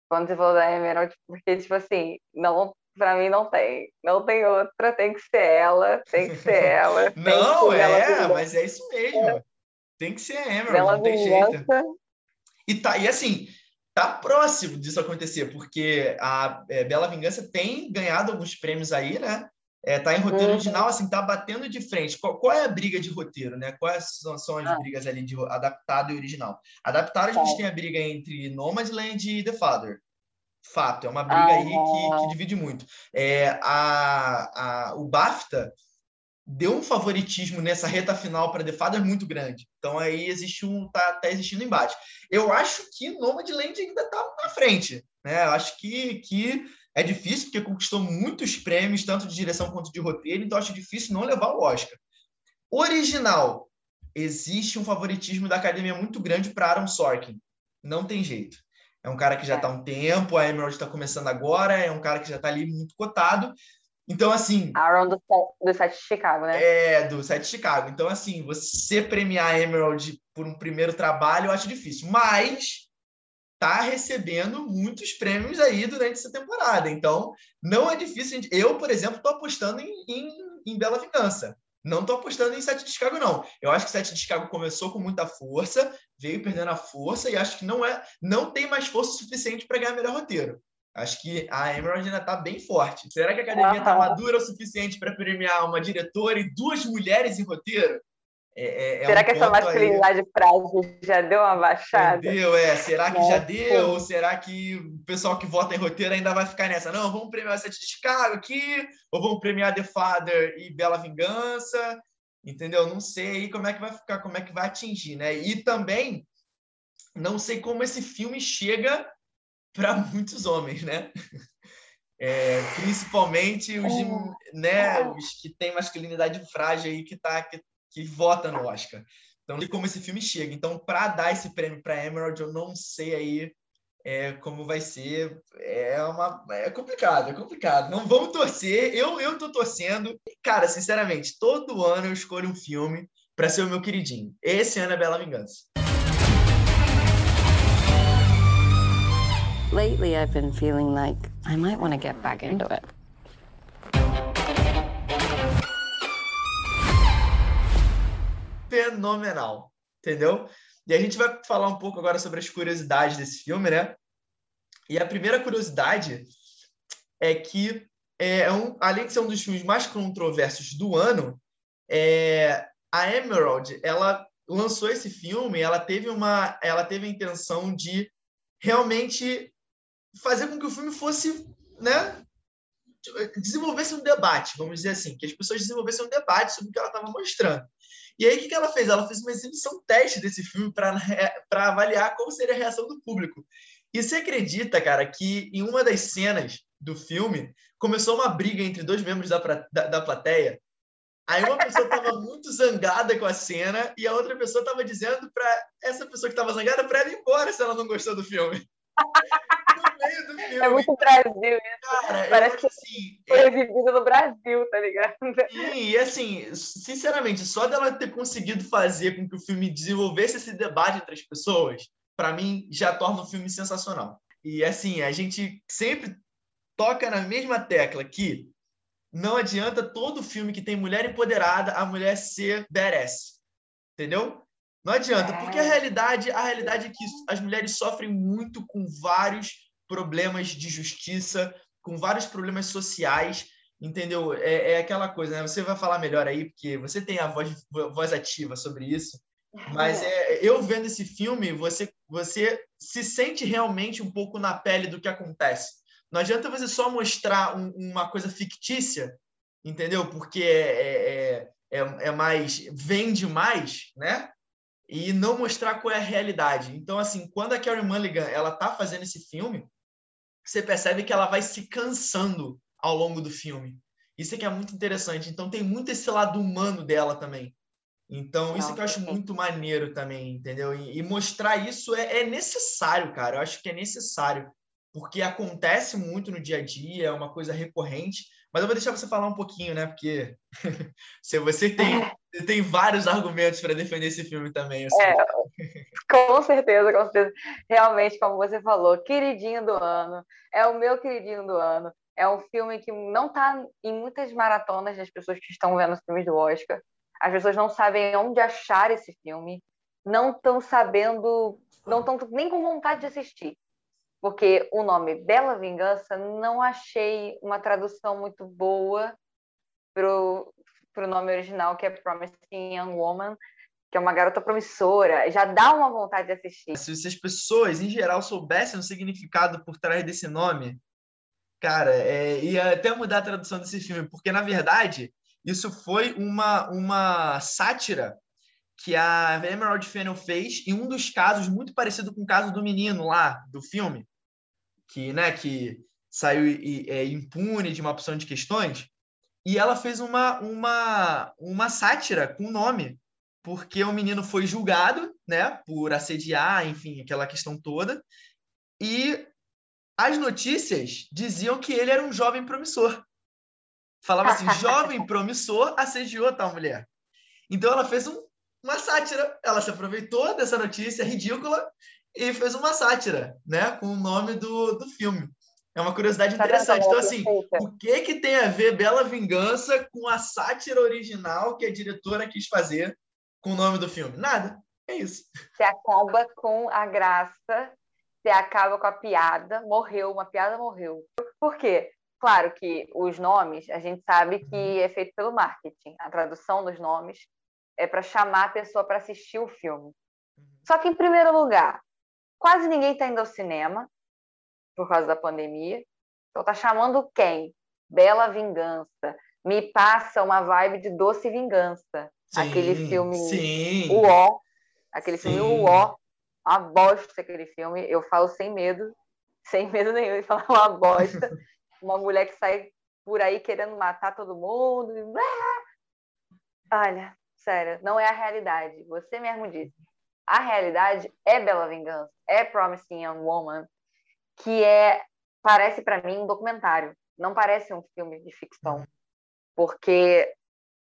quando você falou da Emerald, porque, tipo assim, não Pra mim não tem. Não tem outra, tem que ser ela, tem que ser ela. não, é, mas é isso mesmo. Tem que ser a Emerald, Bela não tem jeito. E, tá, e assim, tá próximo disso acontecer, porque a é, Bela Vingança tem ganhado alguns prêmios aí, né? É, tá em roteiro uhum. original, assim, tá batendo de frente. Qual, qual, é a briga de roteiro, né? Quais são, são as ah. brigas ali de adaptado e original? Adaptado, a gente tem a briga entre Nomadland e The Father. Fato, é uma briga ah, aí que, que, divide muito. É, a, a, o BAFTA deu um favoritismo nessa reta final para The Father muito grande. Então aí existe um tá, tá existindo embate. Eu acho que Nomadland ainda tá na frente, né? Eu acho que, que é difícil porque conquistou muitos prêmios tanto de direção quanto de roteiro, então acho difícil não levar o Oscar. Original, existe um favoritismo da academia muito grande para Aaron Sorkin. Não tem jeito. É um cara que já está há um tempo, a Emerald está começando agora, é um cara que já está ali muito cotado. Então, assim. Aaron do, do set de Chicago, né? É, do set de Chicago. Então, assim, você premiar a Emerald por um primeiro trabalho, eu acho difícil. Mas tá recebendo muitos prêmios aí durante essa temporada. Então, não é difícil. Eu, por exemplo, estou apostando em, em, em Bela Vingança. Não estou apostando em Sete de Chicago, não. Eu acho que Sete de Chicago começou com muita força, veio perdendo a força e acho que não é, não tem mais força suficiente para ganhar melhor roteiro. Acho que a Emerald ainda está bem forte. Será que a academia está madura o suficiente para premiar uma diretora e duas mulheres em roteiro? É, é, é será um que essa masculinidade frágil já deu uma baixada? Deu, é. Será que já deu? Ou será que o pessoal que vota em roteiro ainda vai ficar nessa? Não, vamos premiar o Sete de Chicago aqui, ou vamos premiar The Father e Bela Vingança, entendeu? Não sei como é que vai ficar, como é que vai atingir, né? E também não sei como esse filme chega para muitos homens, né? É, principalmente os, é. né, os que têm masculinidade frágil aí que tá que que vota no Oscar. Então, sei como esse filme chega. Então, para dar esse prêmio para Emerald, eu não sei aí é, como vai ser. É, uma, é complicado, é complicado. Não vamos torcer. Eu, eu tô torcendo. Cara, sinceramente, todo ano eu escolho um filme para ser o meu queridinho. Esse ano é Bela Vingança. Lately, I've been feeling like I might want to get back into it. Fenomenal, entendeu? E a gente vai falar um pouco agora sobre as curiosidades desse filme, né? E a primeira curiosidade é que, é um, além de ser um dos filmes mais controversos do ano, é, a Emerald, ela lançou esse filme, ela teve uma, ela teve a intenção de realmente fazer com que o filme fosse, né, desenvolvesse um debate, vamos dizer assim, que as pessoas desenvolvessem um debate sobre o que ela estava mostrando. E aí, o que ela fez? Ela fez uma exibição teste desse filme para avaliar como seria a reação do público. E você acredita, cara, que em uma das cenas do filme começou uma briga entre dois membros da, da, da plateia? Aí uma pessoa estava muito zangada com a cena e a outra pessoa estava dizendo para essa pessoa que estava zangada para ela ir embora se ela não gostou do filme. Meio do filme. É muito Brasil isso. Cara, Parece que assim, foi é... no Brasil, tá ligado? Sim, e assim, sinceramente, só dela ter conseguido fazer com que o filme desenvolvesse esse debate entre as pessoas, para mim, já torna o filme sensacional. E assim, a gente sempre toca na mesma tecla que não adianta todo filme que tem mulher empoderada, a mulher ser badass. Entendeu? Não adianta, porque a é. realidade, a realidade é que as mulheres sofrem muito com vários problemas de justiça, com vários problemas sociais, entendeu? É, é aquela coisa, né? Você vai falar melhor aí, porque você tem a voz, voz ativa sobre isso. Mas é, eu vendo esse filme, você, você se sente realmente um pouco na pele do que acontece. Não adianta você só mostrar um, uma coisa fictícia, entendeu? Porque é, é, é, é mais. vende mais, né? E não mostrar qual é a realidade. Então, assim, quando a Carrie Mulligan ela tá fazendo esse filme, você percebe que ela vai se cansando ao longo do filme. Isso é que é muito interessante. Então tem muito esse lado humano dela também. Então, isso que eu acho muito maneiro também, entendeu? E, e mostrar isso é, é, necessário, cara. Eu acho que é necessário, porque acontece muito no dia a dia, é uma coisa recorrente. Mas eu vou deixar você falar um pouquinho, né? Porque se você tem, você tem vários argumentos para defender esse filme também. É, com certeza, com certeza. Realmente, como você falou, queridinho do ano. É o meu queridinho do ano. É um filme que não está em muitas maratonas das pessoas que estão vendo os filmes do Oscar. As pessoas não sabem onde achar esse filme, não estão sabendo, não estão nem com vontade de assistir porque o nome Bela Vingança não achei uma tradução muito boa pro, pro nome original, que é Promising Young Woman, que é uma garota promissora. Já dá uma vontade de assistir. Se as pessoas, em geral, soubessem o significado por trás desse nome, cara, é, ia até mudar a tradução desse filme, porque, na verdade, isso foi uma, uma sátira que a Emerald Fennel fez em um dos casos muito parecido com o caso do menino lá do filme, que, né, que saiu é, impune de uma opção de questões, e ela fez uma, uma, uma sátira com o nome, porque o menino foi julgado, né, por assediar, enfim, aquela questão toda, e as notícias diziam que ele era um jovem promissor. Falava assim, jovem promissor assediou tal mulher. Então ela fez um, uma sátira. Ela se aproveitou dessa notícia ridícula e fez uma sátira, né, com o nome do, do filme. É uma curiosidade tá interessante. Então, assim, o que que tem a ver Bela Vingança com a sátira original que a diretora quis fazer com o nome do filme? Nada. É isso. Você acaba com a graça, você acaba com a piada, morreu, uma piada morreu. Por quê? Claro que os nomes, a gente sabe que é feito pelo marketing. A tradução dos nomes é para chamar a pessoa para assistir o filme. Uhum. Só que, em primeiro lugar, quase ninguém está indo ao cinema por causa da pandemia. Então, tá chamando quem? Bela Vingança. Me passa uma vibe de Doce Vingança. Sim, aquele filme sim. O Ó. Aquele sim. filme O Ó. Uma bosta aquele filme. Eu falo sem medo. Sem medo nenhum de falar uma bosta. uma mulher que sai por aí querendo matar todo mundo. Olha, Sério, não é a realidade. Você mesmo disse. A realidade é Bela Vingança, é Promising Young Woman, que é parece para mim um documentário, não parece um filme de ficção. Porque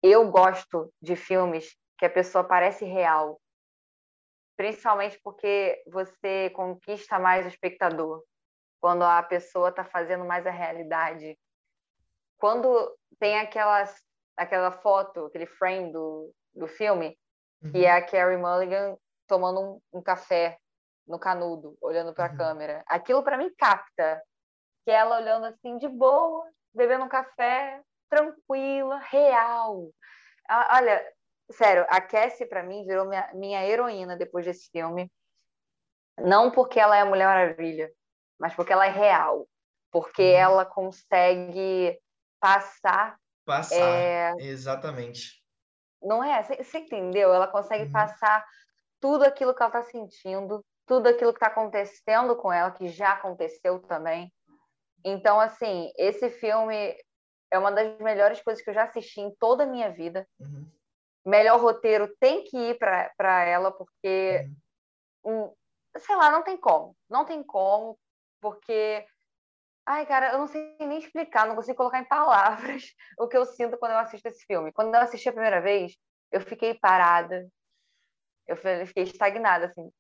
eu gosto de filmes que a pessoa parece real, principalmente porque você conquista mais o espectador quando a pessoa está fazendo mais a realidade. Quando tem aquelas, aquela foto, aquele frame do, do filme, uhum. que é a Carrie Mulligan tomando um, um café no canudo, olhando para a uhum. câmera. Aquilo para mim capta que ela olhando assim de boa, bebendo um café, tranquila, real. Olha, sério, a Cassie para mim virou minha, minha heroína depois desse filme. Não porque ela é a Mulher Maravilha, mas porque ela é real. Porque uhum. ela consegue passar. Passar, é... exatamente não é? Você entendeu? Ela consegue uhum. passar tudo aquilo que ela está sentindo, tudo aquilo que está acontecendo com ela, que já aconteceu também. Então, assim, esse filme é uma das melhores coisas que eu já assisti em toda a minha vida. Uhum. Melhor roteiro tem que ir para ela, porque, uhum. um, sei lá, não tem como. Não tem como, porque Ai, cara, eu não sei nem explicar, não consigo colocar em palavras o que eu sinto quando eu assisto esse filme. Quando eu assisti a primeira vez, eu fiquei parada. Eu fiquei estagnada, assim.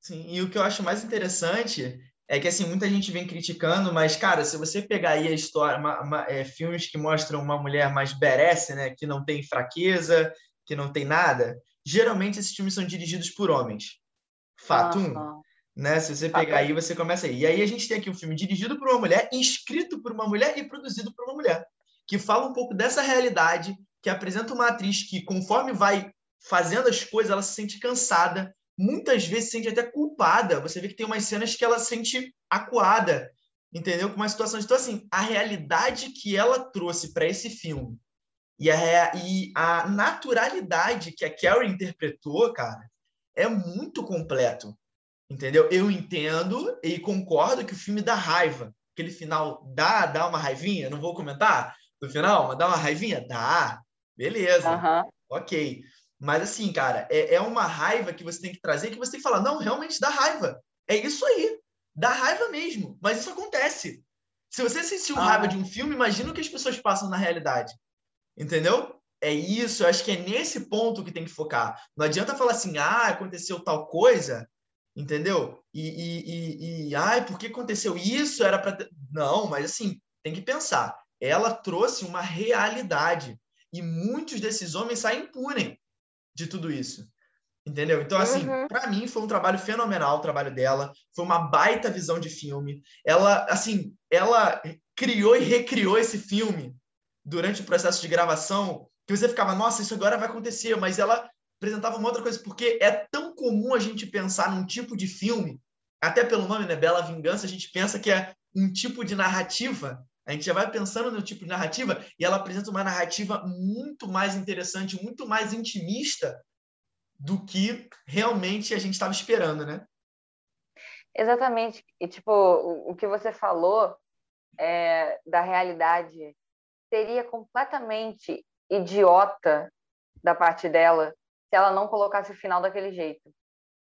Sim, e o que eu acho mais interessante é que, assim, muita gente vem criticando, mas, cara, se você pegar aí a história, uma, uma, é, filmes que mostram uma mulher mais berece, né, que não tem fraqueza, que não tem nada, geralmente esses filmes são dirigidos por homens. Fato um né? Se você pegar aí, você começa aí. E aí a gente tem aqui um filme dirigido por uma mulher, escrito por uma mulher e produzido por uma mulher, que fala um pouco dessa realidade, que apresenta uma atriz que, conforme vai fazendo as coisas, ela se sente cansada, muitas vezes se sente até culpada. Você vê que tem umas cenas que ela se sente acuada, entendeu? Com uma situação. Então, assim, a realidade que ela trouxe para esse filme e a, e a naturalidade que a Carrie interpretou, cara, é muito completo. Entendeu? Eu entendo e concordo que o filme dá raiva. Aquele final dá, dá uma raivinha, não vou comentar no final, mas dá uma raivinha? Dá. Beleza. Uhum. Ok. Mas assim, cara, é, é uma raiva que você tem que trazer que você tem que falar, não, realmente dá raiva. É isso aí. Dá raiva mesmo. Mas isso acontece. Se você sentiu raiva de um filme, imagina o que as pessoas passam na realidade. Entendeu? É isso, eu acho que é nesse ponto que tem que focar. Não adianta falar assim, ah, aconteceu tal coisa, entendeu? E, e, e, e ai, por que aconteceu isso? Era para não, mas assim tem que pensar. Ela trouxe uma realidade e muitos desses homens saem impunem de tudo isso. Entendeu? Então, assim, uhum. para mim foi um trabalho fenomenal o trabalho dela. Foi uma baita visão de filme. Ela, assim, ela criou e recriou esse filme durante o processo de gravação que você ficava, nossa, isso agora vai acontecer, mas ela apresentava uma outra coisa, porque é tão comum a gente pensar num tipo de filme, até pelo nome, né, Bela Vingança, a gente pensa que é um tipo de narrativa, a gente já vai pensando no tipo de narrativa, e ela apresenta uma narrativa muito mais interessante, muito mais intimista do que realmente a gente estava esperando, né? Exatamente. E, tipo, o, que você falou é, da realidade seria completamente idiota da parte dela se ela não colocasse o final daquele jeito.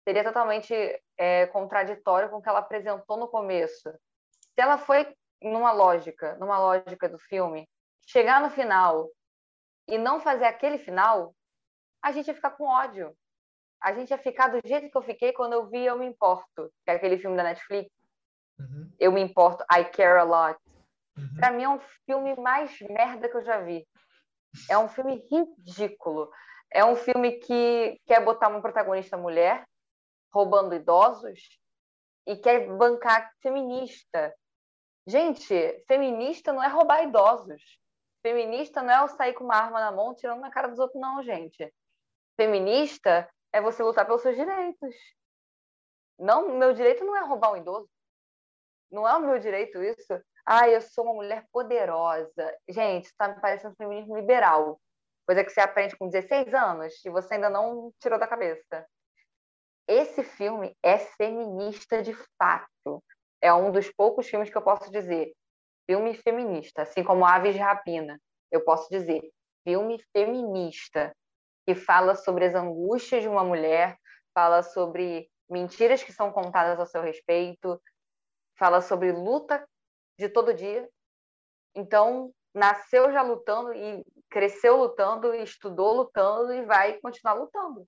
Seria totalmente é, contraditório com o que ela apresentou no começo. Se ela foi numa lógica, numa lógica do filme, chegar no final e não fazer aquele final, a gente ia ficar com ódio. A gente ia ficar do jeito que eu fiquei quando eu vi Eu Me Importo, que é aquele filme da Netflix. Uhum. Eu Me Importo, I Care a Lot. Uhum. Pra mim é um filme mais merda que eu já vi. É um filme ridículo. É um filme que quer botar uma protagonista mulher roubando idosos e quer bancar feminista. Gente, feminista não é roubar idosos. Feminista não é eu sair com uma arma na mão tirando na cara dos outros, não, gente. Feminista é você lutar pelos seus direitos. Não, meu direito não é roubar um idoso. Não é o meu direito isso. Ah, eu sou uma mulher poderosa. Gente, está me parecendo feminismo liberal. Coisa que você aprende com 16 anos e você ainda não tirou da cabeça. Esse filme é feminista de fato. É um dos poucos filmes que eu posso dizer filme feminista, assim como Aves de Rapina. Eu posso dizer filme feminista que fala sobre as angústias de uma mulher, fala sobre mentiras que são contadas a seu respeito, fala sobre luta de todo dia. Então, nasceu já lutando e cresceu lutando, estudou lutando e vai continuar lutando.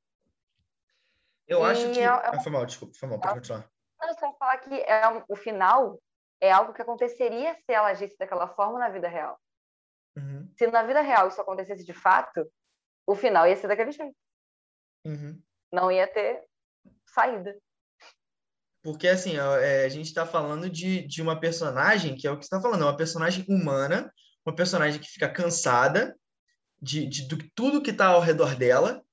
Eu e acho que. É, é ah, foi mal, desculpa, foi mal, pode continuar. Não, só falar que é, o final é algo que aconteceria se ela agisse daquela forma na vida real. Uhum. Se na vida real isso acontecesse de fato, o final ia ser daquele jeito. Uhum. Não ia ter saída. Porque, assim, é, a gente está falando de, de uma personagem, que é o que você está falando, é uma personagem humana, uma personagem que fica cansada de, de, de tudo que está ao redor dela,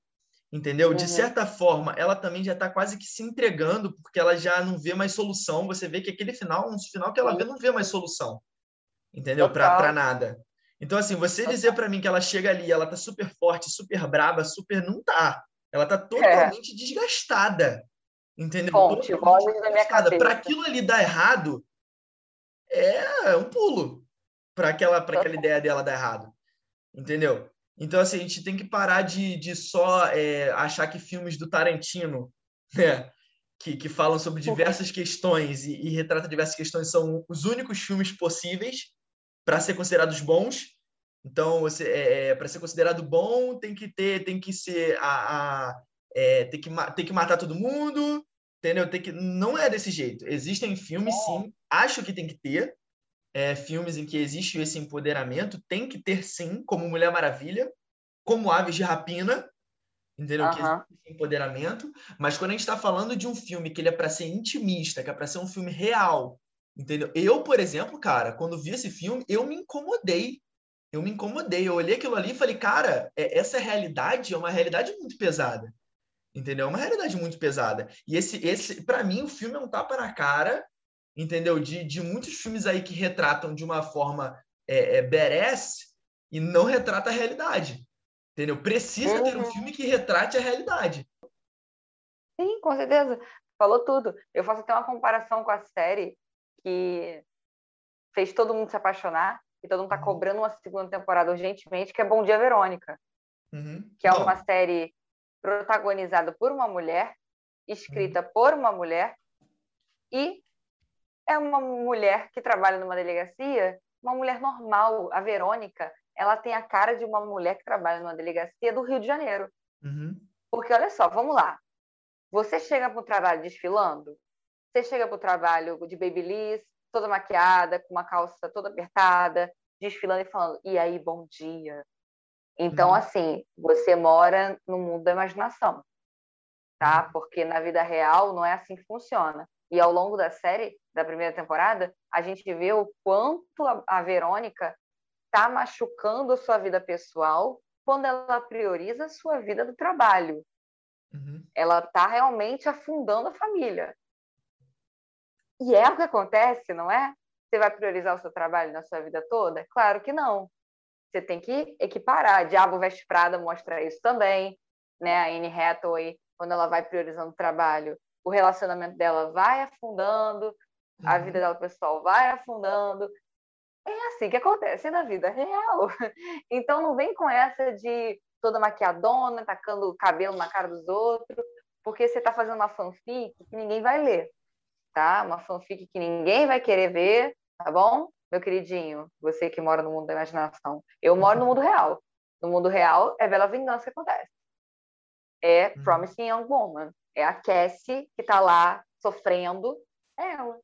entendeu? Uhum. De certa forma, ela também já está quase que se entregando, porque ela já não vê mais solução. Você vê que aquele final, um final que ela vê, não vê mais solução, entendeu? Para nada. Então, assim, você dizer para mim que ela chega ali, ela tá super forte, super braba, super. Não tá. Ela tá é. totalmente é. desgastada. Entendeu? Fonte, voz da minha cabeça. Para aquilo ali dar errado, é um pulo para aquela, pra aquela ideia dela dar errado. Entendeu? Então, assim, a gente tem que parar de, de só é, achar que filmes do Tarantino, né, que, que falam sobre diversas questões e, e retratam diversas questões, são os únicos filmes possíveis para ser considerados bons. Então, você, é, é para ser considerado bom, tem que ter, tem que ser a, a é, ter, que, ter que matar todo mundo, entendeu? Tem que, não é desse jeito. Existem filmes, sim, acho que tem que ter. É, filmes em que existe esse empoderamento, tem que ter sim, como Mulher Maravilha, como Aves de Rapina, entendeu? Que existe empoderamento. Mas quando a gente está falando de um filme que ele é para ser intimista, que é para ser um filme real, entendeu? Eu, por exemplo, cara, quando vi esse filme, eu me incomodei. Eu me incomodei. Eu olhei aquilo ali e falei, cara, é, essa realidade é uma realidade muito pesada entendeu? É uma realidade muito pesada. E esse, esse para mim, o filme é um tapa na cara, entendeu? De, de muitos filmes aí que retratam de uma forma é, é, badass e não retrata a realidade, entendeu? Precisa ter um uhum. filme que retrate a realidade. Sim, com certeza. Falou tudo. Eu faço até uma comparação com a série que fez todo mundo se apaixonar e todo mundo tá uhum. cobrando uma segunda temporada urgentemente, que é Bom Dia Verônica. Uhum. Que é uma série protagonizado por uma mulher, escrita uhum. por uma mulher, e é uma mulher que trabalha numa delegacia, uma mulher normal. A Verônica, ela tem a cara de uma mulher que trabalha numa delegacia do Rio de Janeiro. Uhum. Porque, olha só, vamos lá. Você chega para o trabalho desfilando, você chega para o trabalho de babyliss, toda maquiada, com uma calça toda apertada, desfilando e falando, e aí, bom dia, então, uhum. assim, você mora no mundo da imaginação, tá? Uhum. Porque na vida real não é assim que funciona. E ao longo da série, da primeira temporada, a gente vê o quanto a, a Verônica está machucando a sua vida pessoal quando ela prioriza a sua vida do trabalho. Uhum. Ela está realmente afundando a família. E é o que acontece, não é? Você vai priorizar o seu trabalho na sua vida toda? Claro que não. Você tem que equiparar. Diabo Veste Prada mostra isso também. Né? A Anne Hathaway, quando ela vai priorizando o trabalho, o relacionamento dela vai afundando. A vida dela pessoal vai afundando. É assim que acontece na vida real. Então não vem com essa de toda maquiadona, tacando o cabelo na cara dos outros, porque você está fazendo uma fanfic que ninguém vai ler, tá? Uma fanfic que ninguém vai querer ver, tá bom? Meu queridinho, você que mora no mundo da imaginação. Eu moro no mundo real. No mundo real é Bela Vingança que acontece. É uhum. Promising Young Woman. É a Cassie que está lá sofrendo, é ela.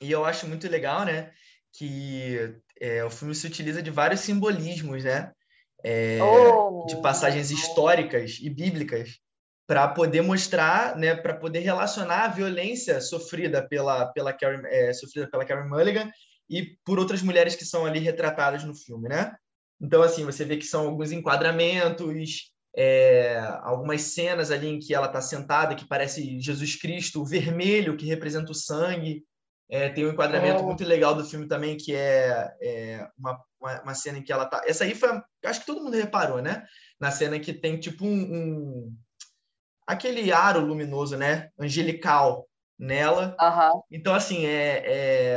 E eu acho muito legal, né? que é, o filme se utiliza de vários simbolismos, né? É, oh, de passagens históricas e bíblicas para poder mostrar, né, para poder relacionar a violência sofrida pela pela Carrie, é, sofrida pela Carrie Mulligan e por outras mulheres que são ali retratadas no filme, né? Então assim você vê que são alguns enquadramentos, é, algumas cenas ali em que ela está sentada que parece Jesus Cristo, o vermelho que representa o sangue, é, tem um enquadramento oh. muito legal do filme também, que é, é uma, uma, uma, cena em que ela tá. Essa aí foi. Acho que todo mundo reparou, né? Na cena que tem tipo um. um... aquele aro luminoso, né? Angelical nela. Então, assim, é,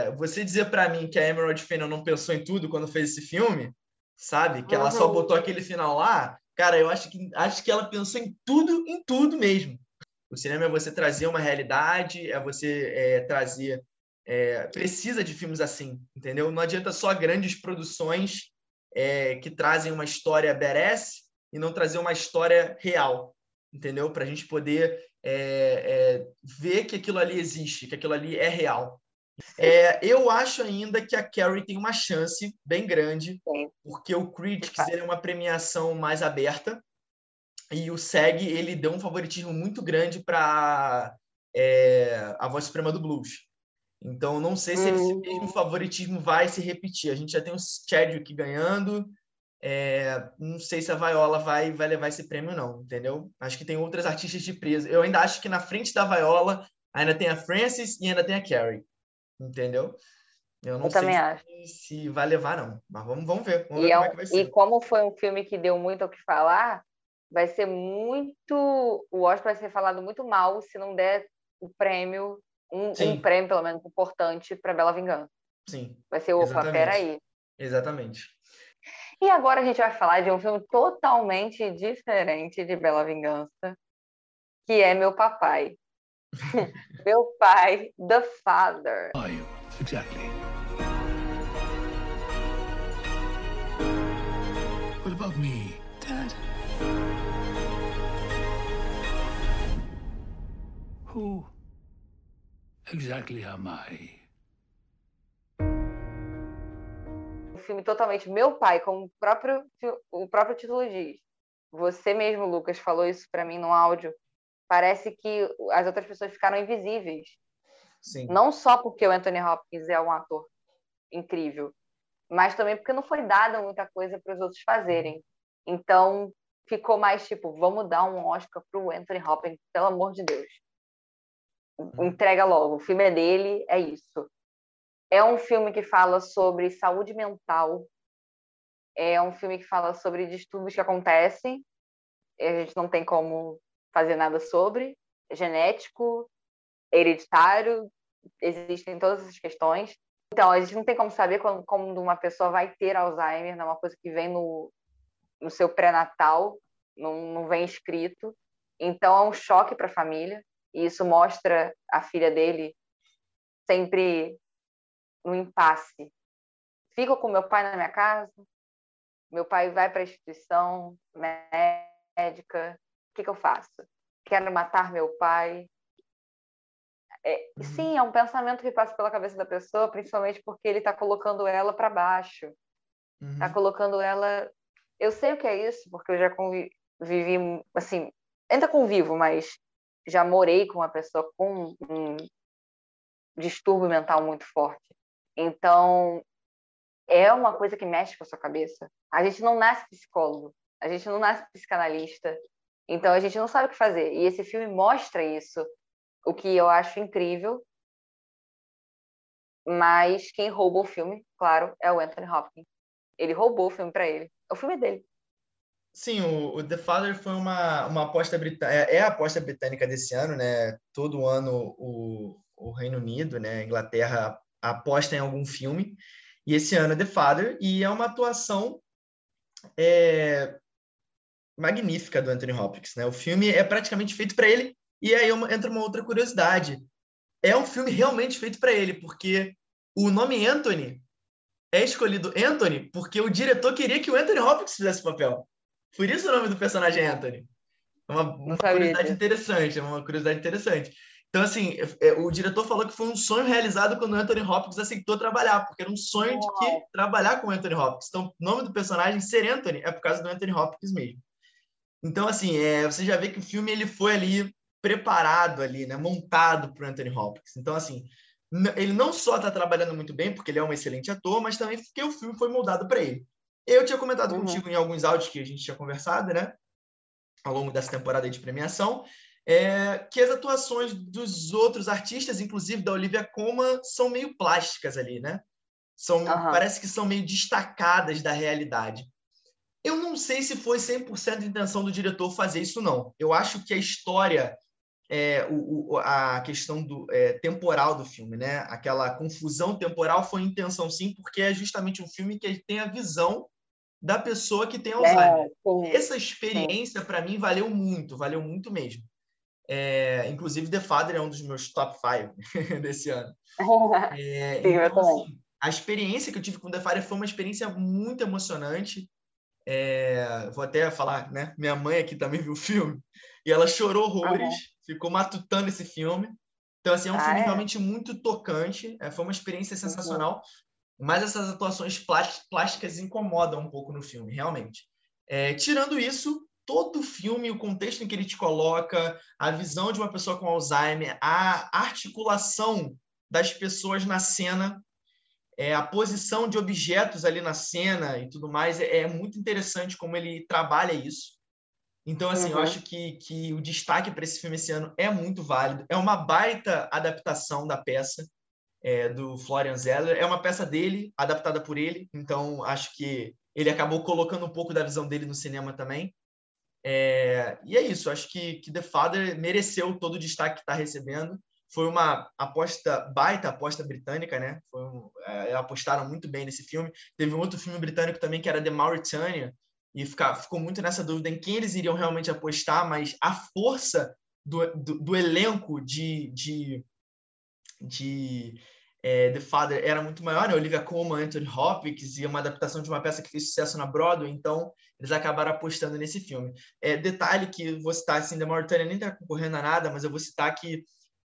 é... você dizer para mim que a Emerald Fennel não pensou em tudo quando fez esse filme, sabe? Que ela só uhum. botou aquele final lá. Cara, eu acho que, acho que ela pensou em tudo, em tudo mesmo. O cinema é você trazer uma realidade, é você é, trazer é, precisa de filmes assim, entendeu? Não adianta só grandes produções é, que trazem uma história badass e não trazer uma história real, entendeu? Para a gente poder é, é, ver que aquilo ali existe, que aquilo ali é real. É, eu acho ainda que a Carrie tem uma chance bem grande, porque o Critics é uma premiação mais aberta e o SEG ele deu um favoritismo muito grande para é, a voz suprema do blues. Então, não sei se esse mesmo hum. favoritismo vai se repetir. A gente já tem o Chadwick ganhando. É, não sei se a Viola vai, vai levar esse prêmio, não, entendeu? Acho que tem outras artistas de peso. Eu ainda acho que na frente da Viola ainda tem a Frances e ainda tem a Carrie, entendeu? Eu não eu sei se, se, vai levar, não. Mas vamos, vamos ver. Vamos e, ver é como, é e como foi um filme que deu muito o que falar, vai ser muito. O Oscar vai ser falado muito mal se não der o prêmio um, um prêmio, pelo menos, importante para Bela Vingança. Sim. Vai ser, opa, exatamente. peraí. Exatamente. E agora a gente vai falar de um filme totalmente diferente de Bela Vingança, que é Meu Papai. Meu pai, The Father. Are you exactly? What about me, Dad? Who exactly am I? Um filme totalmente meu pai, como o próprio, o próprio título diz. Você mesmo, Lucas, falou isso para mim no áudio. Parece que as outras pessoas ficaram invisíveis. Sim. Não só porque o Anthony Hopkins é um ator incrível, mas também porque não foi dada muita coisa para os outros fazerem. Então, ficou mais tipo, vamos dar um Oscar para o Anthony Hopkins, pelo amor de Deus entrega logo, o filme é dele, é isso. É um filme que fala sobre saúde mental, é um filme que fala sobre distúrbios que acontecem, a gente não tem como fazer nada sobre, é genético, hereditário, existem todas essas questões. Então, a gente não tem como saber quando, uma pessoa vai ter Alzheimer, não é uma coisa que vem no, no seu pré-natal, não, não vem escrito. Então, é um choque para a família. E isso mostra a filha dele sempre no impasse. Fico com meu pai na minha casa, meu pai vai para a instituição médica, o que, que eu faço? Quero matar meu pai. É, uhum. sim, é um pensamento que passa pela cabeça da pessoa, principalmente porque ele está colocando ela para baixo. Está uhum. colocando ela. Eu sei o que é isso, porque eu já convivi, assim, ainda convivo, mas já morei com uma pessoa com um distúrbio mental muito forte. Então, é uma coisa que mexe com a sua cabeça. A gente não nasce psicólogo, a gente não nasce psicanalista, então a gente não sabe o que fazer. E esse filme mostra isso, o que eu acho incrível. Mas quem roubou o filme, claro, é o Anthony Hopkins. Ele roubou o filme para ele. O filme é dele. Sim, o, o, The Father foi uma, uma aposta britânica, é, é a aposta britânica desse ano, né? Todo ano o, o Reino Unido, né, a Inglaterra aposta em algum filme, e esse ano é The Father, e é uma atuação é, magnífica do Anthony Hopkins, né? O filme é praticamente feito para ele, e aí entra uma outra curiosidade. É um filme realmente feito para ele, porque o nome Anthony é escolhido Anthony porque o diretor queria que o Anthony Hopkins fizesse o papel. Por isso o nome do personagem é Anthony. É uma, uma curiosidade interessante, é uma curiosidade interessante. Então, assim, é, o diretor falou que foi um sonho realizado quando o Anthony Hopkins aceitou trabalhar, porque era um sonho de que trabalhar com o Anthony Hopkins. Então, o nome do personagem ser Anthony é por causa do Anthony Hopkins mesmo. Então, assim, é, você já vê que o filme ele foi ali preparado ali, né, montado para o Anthony Hopkins. Então, assim, ele não só está trabalhando muito bem, porque ele é um excelente ator, mas também porque o filme foi moldado para ele. Eu tinha comentado uhum. contigo em alguns áudios que a gente tinha conversado, né? Ao longo dessa temporada de premiação, é, que as atuações dos outros artistas, inclusive da Olivia Colman, são meio plásticas ali, né? São, uhum. Parece que são meio destacadas da realidade. Eu não sei se foi 100% intenção do diretor fazer isso, não. Eu acho que a história, é, o, o, a questão do, é, temporal do filme, né? aquela confusão temporal foi intenção, sim, porque é justamente um filme que tem a visão da pessoa que tem é, Alzheimer. É, Essa experiência, para mim, valeu muito, valeu muito mesmo. É, inclusive, The Father é um dos meus top 5 desse ano. É, Sim, então, assim, a experiência que eu tive com The Father foi uma experiência muito emocionante. É, vou até falar, né? Minha mãe aqui também viu o filme e ela chorou horrores, ficou matutando esse filme. Então, assim, é um ah, filme é? realmente muito tocante. É, foi uma experiência sensacional. Uhum. Mas essas atuações plásticas incomodam um pouco no filme, realmente. É, tirando isso, todo o filme, o contexto em que ele te coloca, a visão de uma pessoa com Alzheimer, a articulação das pessoas na cena, é, a posição de objetos ali na cena e tudo mais, é, é muito interessante como ele trabalha isso. Então, assim, uhum. eu acho que, que o destaque para esse filme esse ano é muito válido. É uma baita adaptação da peça é, do Florian Zeller. É uma peça dele, adaptada por ele, então acho que ele acabou colocando um pouco da visão dele no cinema também. É, e é isso, acho que, que The Father mereceu todo o destaque que está recebendo. Foi uma aposta, baita aposta britânica, né? Um, é, apostaram muito bem nesse filme. Teve um outro filme britânico também que era The Mauritania, e fica, ficou muito nessa dúvida em quem eles iriam realmente apostar, mas a força do, do, do elenco de, de, de é, The Father era muito maior, né? Olivia Colman, Anthony Hopkins, e uma adaptação de uma peça que fez sucesso na Broadway, então eles acabaram apostando nesse filme. É, detalhe que vou citar, assim, The Mauritania nem está concorrendo a nada, mas eu vou citar que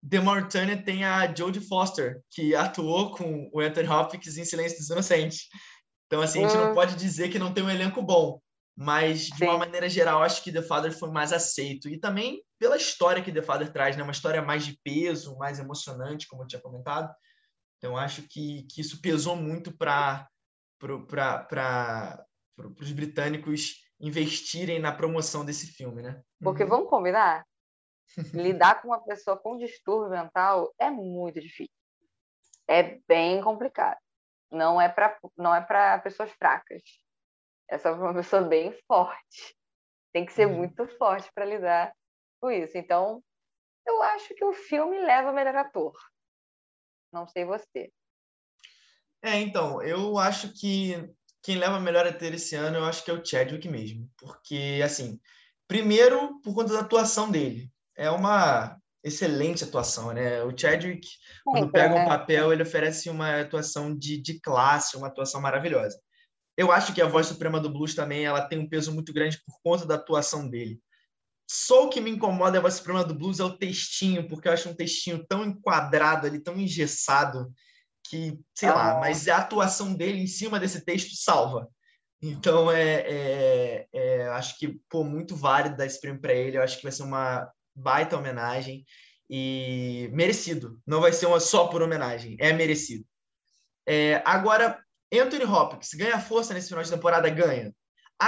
The Mauritania tem a Jodie Foster, que atuou com o Anthony Hopkins em Silêncio dos Inocentes. Então, assim, a gente não hum. pode dizer que não tem um elenco bom, mas de Sim. uma maneira geral, acho que The Father foi mais aceito. E também pela história que The Father traz, né? Uma história mais de peso, mais emocionante, como eu tinha comentado. Então, acho que, que isso pesou muito para os britânicos investirem na promoção desse filme, né? Porque, uhum. vamos combinar, lidar com uma pessoa com distúrbio mental é muito difícil. É bem complicado. Não é para não é para pessoas fracas. É só para uma pessoa bem forte. Tem que ser uhum. muito forte para lidar com isso. Então, eu acho que o filme leva melhor ator. Não sei você. É, então, eu acho que quem leva melhor a ter esse ano, eu acho que é o Chadwick mesmo. Porque, assim, primeiro, por conta da atuação dele. É uma excelente atuação, né? O Chadwick, quando pega um né? papel, ele oferece uma atuação de, de classe, uma atuação maravilhosa. Eu acho que a voz suprema do blues também ela tem um peso muito grande por conta da atuação dele. Só o que me incomoda é a suprema do blues é o textinho, porque eu acho um textinho tão enquadrado ali, tão engessado, que, sei ah. lá, mas a atuação dele em cima desse texto salva. Então, é, é, é acho que, pô, muito válido dar esse prêmio para ele. Eu acho que vai ser uma baita homenagem e merecido. Não vai ser uma só por homenagem, é merecido. É, agora, Anthony Hopkins ganha força nesse final de temporada? Ganha.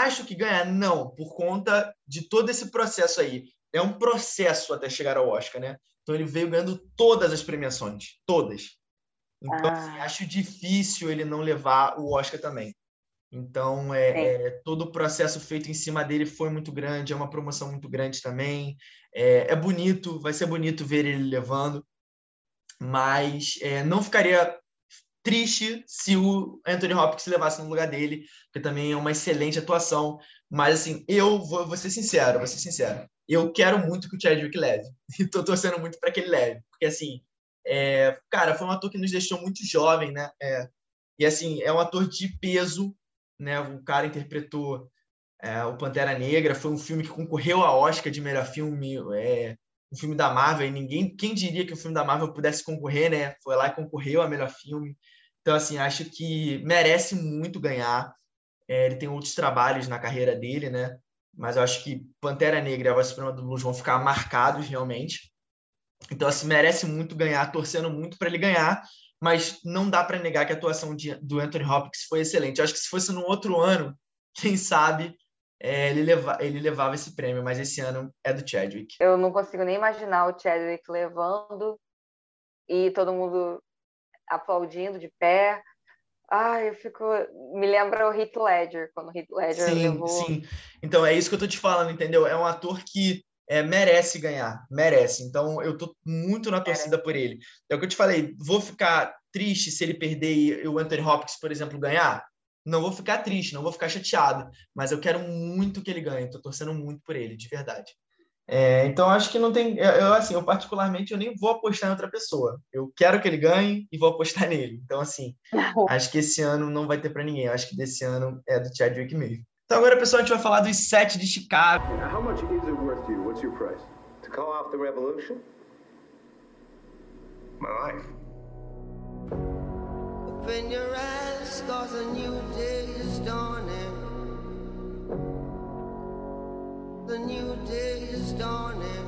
Acho que ganha? Não, por conta de todo esse processo aí. É um processo até chegar ao Oscar, né? Então ele veio ganhando todas as premiações, todas. Então, assim, ah. assim, acho difícil ele não levar o Oscar também. Então, é, é, todo o processo feito em cima dele foi muito grande, é uma promoção muito grande também. É, é bonito, vai ser bonito ver ele levando, mas é, não ficaria triste se o Anthony Hopkins levasse no lugar dele, porque também é uma excelente atuação. Mas, assim, eu vou, vou ser sincero, vou ser sincero. Eu quero muito que o Chadwick leve. E tô torcendo muito para que ele leve. Porque, assim, é, cara, foi um ator que nos deixou muito jovem, né? É, e, assim, é um ator de peso, né? O cara interpretou é, o Pantera Negra, foi um filme que concorreu a Oscar de melhor filme, é, um filme da Marvel, e ninguém, quem diria que o filme da Marvel pudesse concorrer, né? Foi lá e concorreu a melhor filme. Então, assim, acho que merece muito ganhar. É, ele tem outros trabalhos na carreira dele, né? Mas eu acho que Pantera Negra e a Voz Suprema do Blues vão ficar marcados realmente. Então, assim, merece muito ganhar, torcendo muito para ele ganhar, mas não dá para negar que a atuação de, do Anthony Hopkins foi excelente. Eu acho que se fosse num outro ano, quem sabe é, ele, leva, ele levava esse prêmio, mas esse ano é do Chadwick. Eu não consigo nem imaginar o Chadwick levando e todo mundo aplaudindo de pé. Ai, eu fico. Me lembra o Heath Ledger, quando o Heath Ledger sim, levou. Sim, então é isso que eu tô te falando, entendeu? É um ator que é, merece ganhar, merece. Então eu tô muito na torcida por ele. É o que eu te falei, vou ficar triste se ele perder e o Anthony Hopkins, por exemplo, ganhar? Não vou ficar triste, não vou ficar chateado, mas eu quero muito que ele ganhe, tô torcendo muito por ele, de verdade. É, então acho que não tem, eu assim, eu particularmente eu nem vou apostar em outra pessoa. Eu quero que ele ganhe e vou apostar nele. Então assim, acho que esse ano não vai ter para ninguém. Acho que desse ano é do Chadwick mesmo. Então agora pessoal a gente vai falar dos sete de Chicago. How much is it worth to you? What's your price? To call off the revolution? My life. Open your eyes, cause a new day is dawning. The new day is dawning.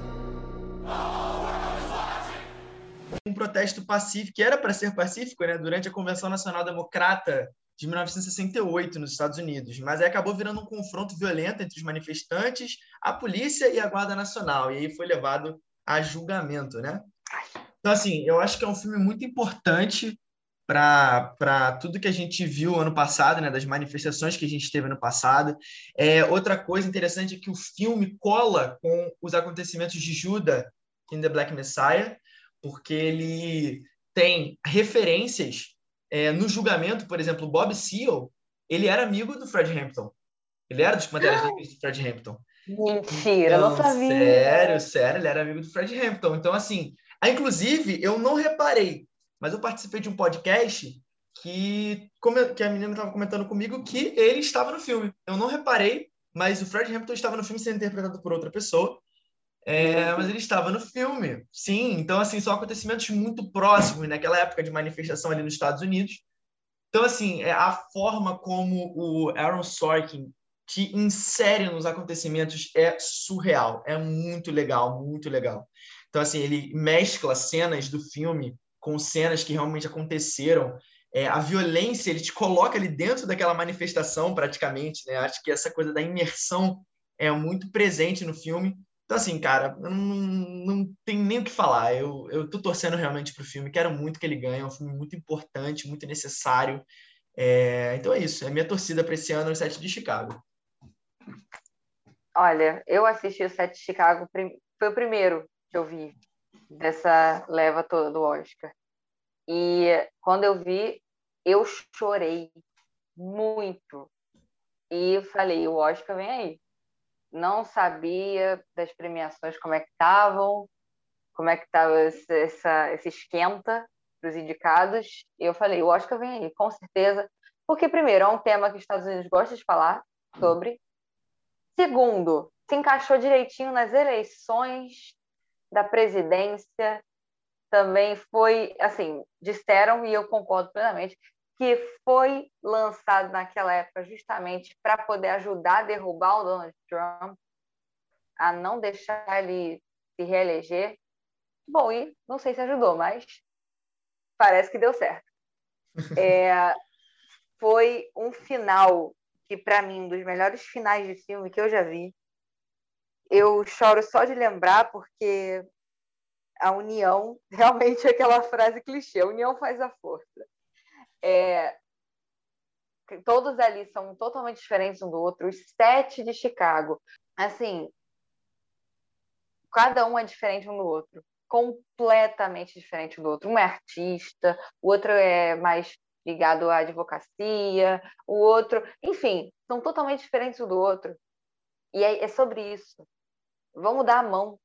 Um protesto pacífico, que era para ser pacífico, né, durante a Convenção Nacional Democrata de 1968 nos Estados Unidos, mas aí acabou virando um confronto violento entre os manifestantes, a polícia e a Guarda Nacional, e aí foi levado a julgamento, né? Então, assim, eu acho que é um filme muito importante para tudo que a gente viu ano passado, né, das manifestações que a gente teve ano passado. É, outra coisa interessante é que o filme cola com os acontecimentos de Judas in the Black Messiah, porque ele tem referências é, no julgamento, por exemplo, Bob Seale, ele era amigo do Fred Hampton. Ele era dos Panteras Negras do Fred Hampton. Mentira, então, não sabia. Sério, sério, ele era amigo do Fred Hampton. Então, assim, inclusive, eu não reparei mas eu participei de um podcast que, que a menina estava comentando comigo que ele estava no filme. Eu não reparei, mas o Fred Hampton estava no filme sendo interpretado por outra pessoa. É, mas ele estava no filme, sim. Então, assim, são acontecimentos muito próximos naquela época de manifestação ali nos Estados Unidos. Então, assim, é a forma como o Aaron Sorkin te insere nos acontecimentos é surreal, é muito legal, muito legal. Então, assim, ele mescla cenas do filme com cenas que realmente aconteceram. É, a violência, ele te coloca ali dentro daquela manifestação, praticamente, né? Acho que essa coisa da imersão é muito presente no filme. Então, assim, cara, não, não tem nem o que falar. Eu, eu tô torcendo realmente pro filme, quero muito que ele ganhe. É um filme muito importante, muito necessário. É, então é isso, é minha torcida para esse ano, o Sete de Chicago. Olha, eu assisti o Sete de Chicago, foi o primeiro que eu vi dessa leva toda do Oscar. E quando eu vi, eu chorei muito. E falei, o Oscar vem aí. Não sabia das premiações como é que estavam, como é que estava esse, essa, esse esquenta para os indicados. E eu falei, o Oscar vem aí, com certeza. Porque, primeiro, é um tema que os Estados Unidos gostam de falar sobre. Segundo, se encaixou direitinho nas eleições da presidência também foi, assim, disseram, e eu concordo plenamente, que foi lançado naquela época justamente para poder ajudar a derrubar o Donald Trump, a não deixar ele se reeleger. Bom, e não sei se ajudou, mas parece que deu certo. É, foi um final que, para mim, um dos melhores finais de filme que eu já vi. Eu choro só de lembrar, porque a união, realmente é aquela frase clichê, a união faz a força. É, todos ali são totalmente diferentes um do outro. Os sete de Chicago, assim, cada um é diferente um do outro, completamente diferente um do outro. Um é artista, o outro é mais ligado à advocacia, o outro, enfim, são totalmente diferentes um do outro. E é, é sobre isso. Vamos dar a mão.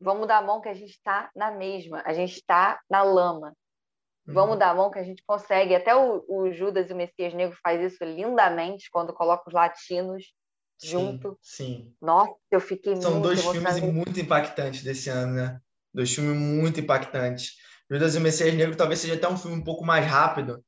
Vamos dar a mão que a gente está na mesma, a gente está na lama. Vamos uhum. dar a mão que a gente consegue. Até o, o, Judas e o Messias Negro faz isso lindamente quando coloca os latinos sim, junto. Sim. Nossa, eu fiquei São dois filmes muito impactantes desse ano, né? Dois filmes muito impactantes. Judas e o Messias Negro talvez seja até um filme um pouco mais rápido,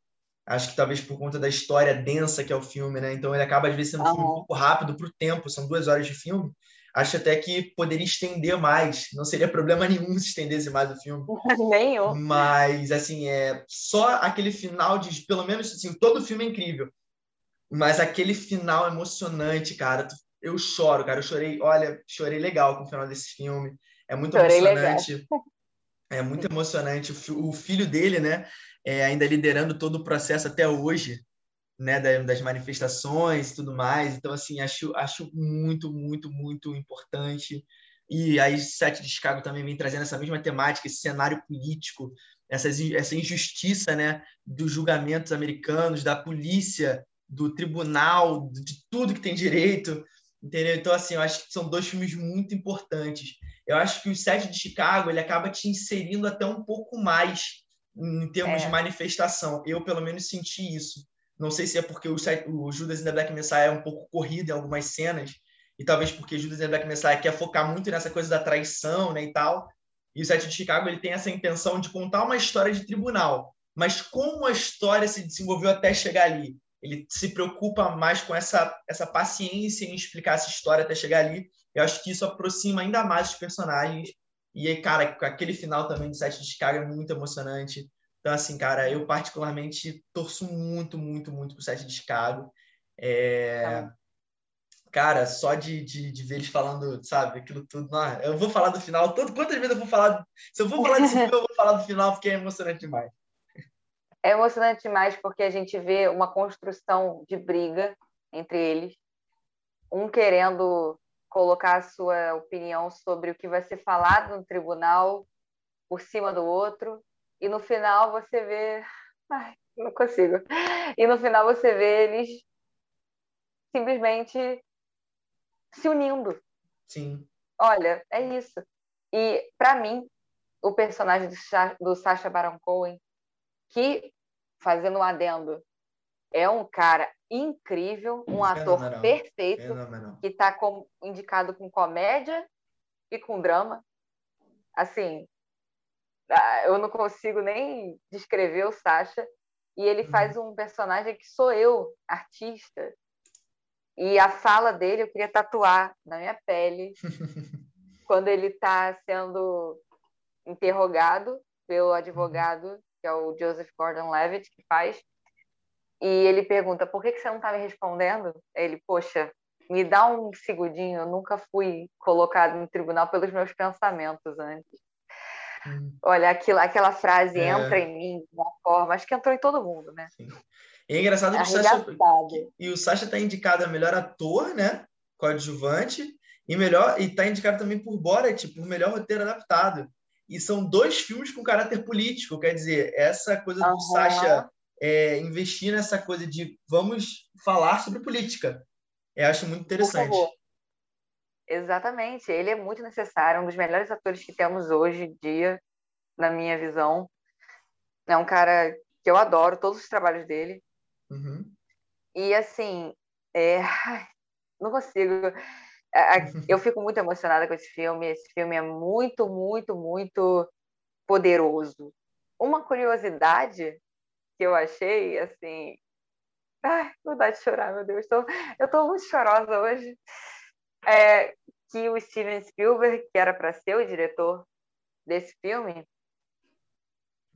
Acho que talvez por conta da história densa que é o filme, né? Então ele acaba às vezes sendo um filme um pouco rápido para o tempo, são duas horas de filme. Acho até que poderia estender mais, não seria problema nenhum se estendesse mais o filme. Nenhum. Mas, assim, é só aquele final de. Pelo menos, assim, todo o filme é incrível. Mas aquele final emocionante, cara. Eu choro, cara. Eu chorei, olha, chorei legal com o final desse filme. É muito chorei emocionante. Legal. É muito emocionante. O filho dele, né? é, ainda liderando todo o processo até hoje, né, das manifestações e tudo mais. Então, assim, acho, acho muito, muito, muito importante. E aí, Sete de Chicago também vem trazendo essa mesma temática, esse cenário político, essa, essa injustiça né, dos julgamentos americanos, da polícia, do tribunal, de tudo que tem direito. Entendeu? Então, assim, eu acho que são dois filmes muito importantes. Eu acho que o Sete de Chicago ele acaba te inserindo até um pouco mais em termos é. de manifestação. Eu, pelo menos, senti isso. Não sei se é porque o, o Judas and the Black Messiah é um pouco corrido em algumas cenas, e talvez porque Judas and the Black Messiah quer focar muito nessa coisa da traição né, e tal. E o Sete de Chicago ele tem essa intenção de contar uma história de tribunal, mas como a história se desenvolveu até chegar ali. Ele se preocupa mais com essa, essa paciência em explicar essa história até chegar ali. Eu acho que isso aproxima ainda mais os personagens e cara, aquele final também do Sete de Chicago é muito emocionante. Então, assim, cara, eu particularmente torço muito, muito, muito pro Sete de Chicago. É... Ah. Cara, só de, de, de, ver eles falando, sabe, aquilo tudo. Não, eu vou falar do final. Todo, quantas vezes eu vou falar. Se eu vou falar desse filme, eu vou falar do final, porque é emocionante demais. É emocionante demais porque a gente vê uma construção de briga entre eles, um querendo colocar a sua opinião sobre o que vai ser falado no tribunal por cima do outro e no final você vê Ai, não consigo e no final você vê eles simplesmente se unindo sim olha é isso e para mim o personagem do, Sacha Baron Cohen que fazendo um adendo é um cara incrível, um ator perfeito, Fenomenal. que está indicado com comédia e com drama. Assim, eu não consigo nem descrever o Sasha. E ele uhum. faz um personagem que sou eu, artista. E a fala dele eu queria tatuar na minha pele. quando ele está sendo interrogado pelo advogado, que é o Joseph Gordon-Levitt, que faz, e ele pergunta: por que, que você não está me respondendo? Ele, poxa, me dá um segundinho, eu nunca fui colocado no tribunal pelos meus pensamentos antes. Hum. Olha, aquilo, aquela frase é... entra em mim de uma forma, acho que entrou em todo mundo, né? Sim. E é engraçado que o Sacha, e o Sacha está indicado a melhor ator, né? Coadjuvante, e melhor e está indicado também por Borat, por melhor roteiro adaptado. E são dois filmes com caráter político, quer dizer, essa coisa do uhum. Sacha é, investir nessa coisa de vamos falar sobre política. Eu acho muito interessante. Exatamente, ele é muito necessário, um dos melhores atores que temos hoje em dia, na minha visão. É um cara que eu adoro todos os trabalhos dele. Uhum. E assim, é... não consigo. Eu fico muito emocionada com esse filme. Esse filme é muito, muito, muito poderoso. Uma curiosidade que eu achei, assim. Ai, vontade de chorar, meu Deus. Tô, eu estou muito chorosa hoje. É, que o Steven Spielberg, que era para ser o diretor desse filme,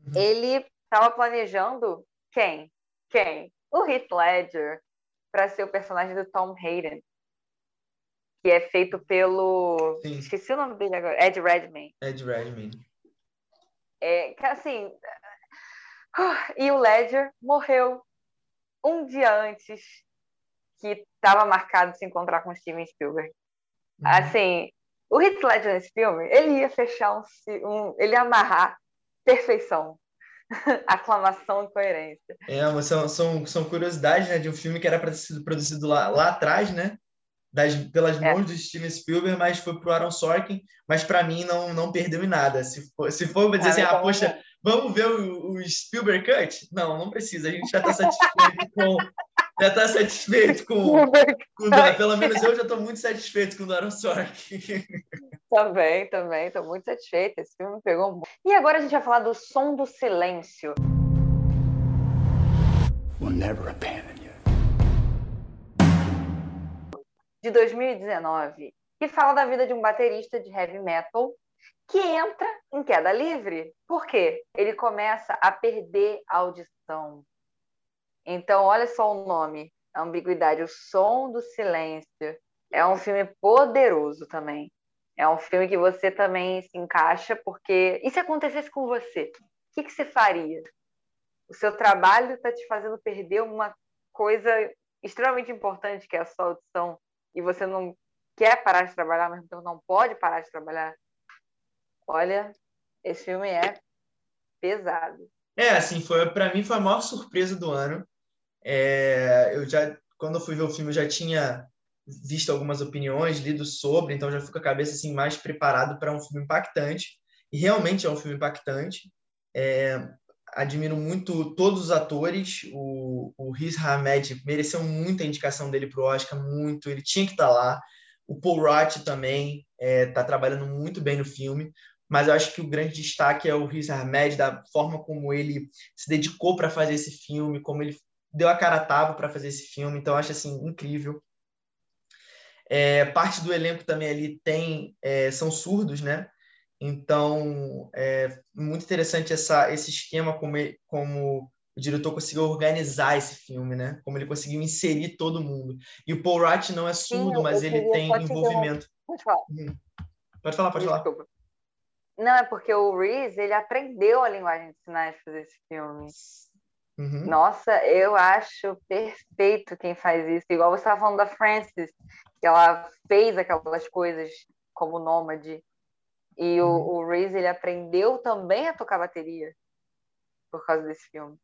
uhum. ele estava planejando quem? Quem? o Heath Ledger para ser o personagem do Tom Hayden, que é feito pelo. Sim. Esqueci o nome dele agora. Ed Redmayne. Ed Redmayne. É, assim. E o Ledger morreu um dia antes que estava marcado de se encontrar com Steven Spielberg. Uhum. Assim, o Heath Ledger nesse filme, ele ia fechar um, um ele ia amarrar perfeição. Aclamação e coerência. É, são, são, são curiosidades né, de um filme que era para ter sido produzido lá, lá atrás, né? Das, pelas é. mãos do Steven Spielberg, mas foi pro Aaron Sorkin, mas para mim não, não perdeu em nada. Se for, se for dizer assim, ah, poxa, vamos ver o, o, Spielberg Cut? Não, não precisa, a gente já está satisfeito com. Já está satisfeito com, com. Pelo menos eu já estou muito satisfeito com o Aaron Sorkin. Também, também, estou muito satisfeita. Esse filme me pegou muito. E agora a gente vai falar do Som do Silêncio. We'll never abandon you. De 2019, que fala da vida de um baterista de heavy metal que entra em queda livre. Por quê? Ele começa a perder a audição. Então, olha só o nome, a ambiguidade, o som do silêncio. É um filme poderoso também. É um filme que você também se encaixa, porque. E se acontecesse com você? O que, que você faria? O seu trabalho está te fazendo perder uma coisa extremamente importante, que é a sua audição, e você não quer parar de trabalhar, mas então não pode parar de trabalhar. Olha, esse filme é pesado. É, assim, foi para mim foi a maior surpresa do ano. É, eu já, quando eu fui ver o filme, eu já tinha visto algumas opiniões, lido sobre, então já fico com a cabeça assim mais preparado para um filme impactante. E realmente é um filme impactante. É, admiro muito todos os atores. O, o Riz Ahmed mereceu muita indicação dele para o Oscar, muito. Ele tinha que estar tá lá. O Paul Rudd também está é, tá trabalhando muito bem no filme. Mas eu acho que o grande destaque é o Riz Ahmed, da forma como ele se dedicou para fazer esse filme, como ele deu a cara a tava para fazer esse filme. Então, eu acho assim incrível. É, parte do elenco também ali tem é, são surdos, né? Então é muito interessante essa, esse esquema como, ele, como o diretor conseguiu organizar esse filme, né? Como ele conseguiu inserir todo mundo. E o Paul Rudd não é surdo, Sim, mas ele tem envolvimento. Pode falar. Uhum. Pode falar, pode Desculpa. falar. Não, é porque o Reese, ele aprendeu a linguagem de sinais para fazer esse filme. Uhum. Nossa, eu acho perfeito quem faz isso. Igual você estava falando da Frances, que ela fez aquelas coisas como nômade. E uhum. o, o Reese, ele aprendeu também a tocar bateria por causa desse filme.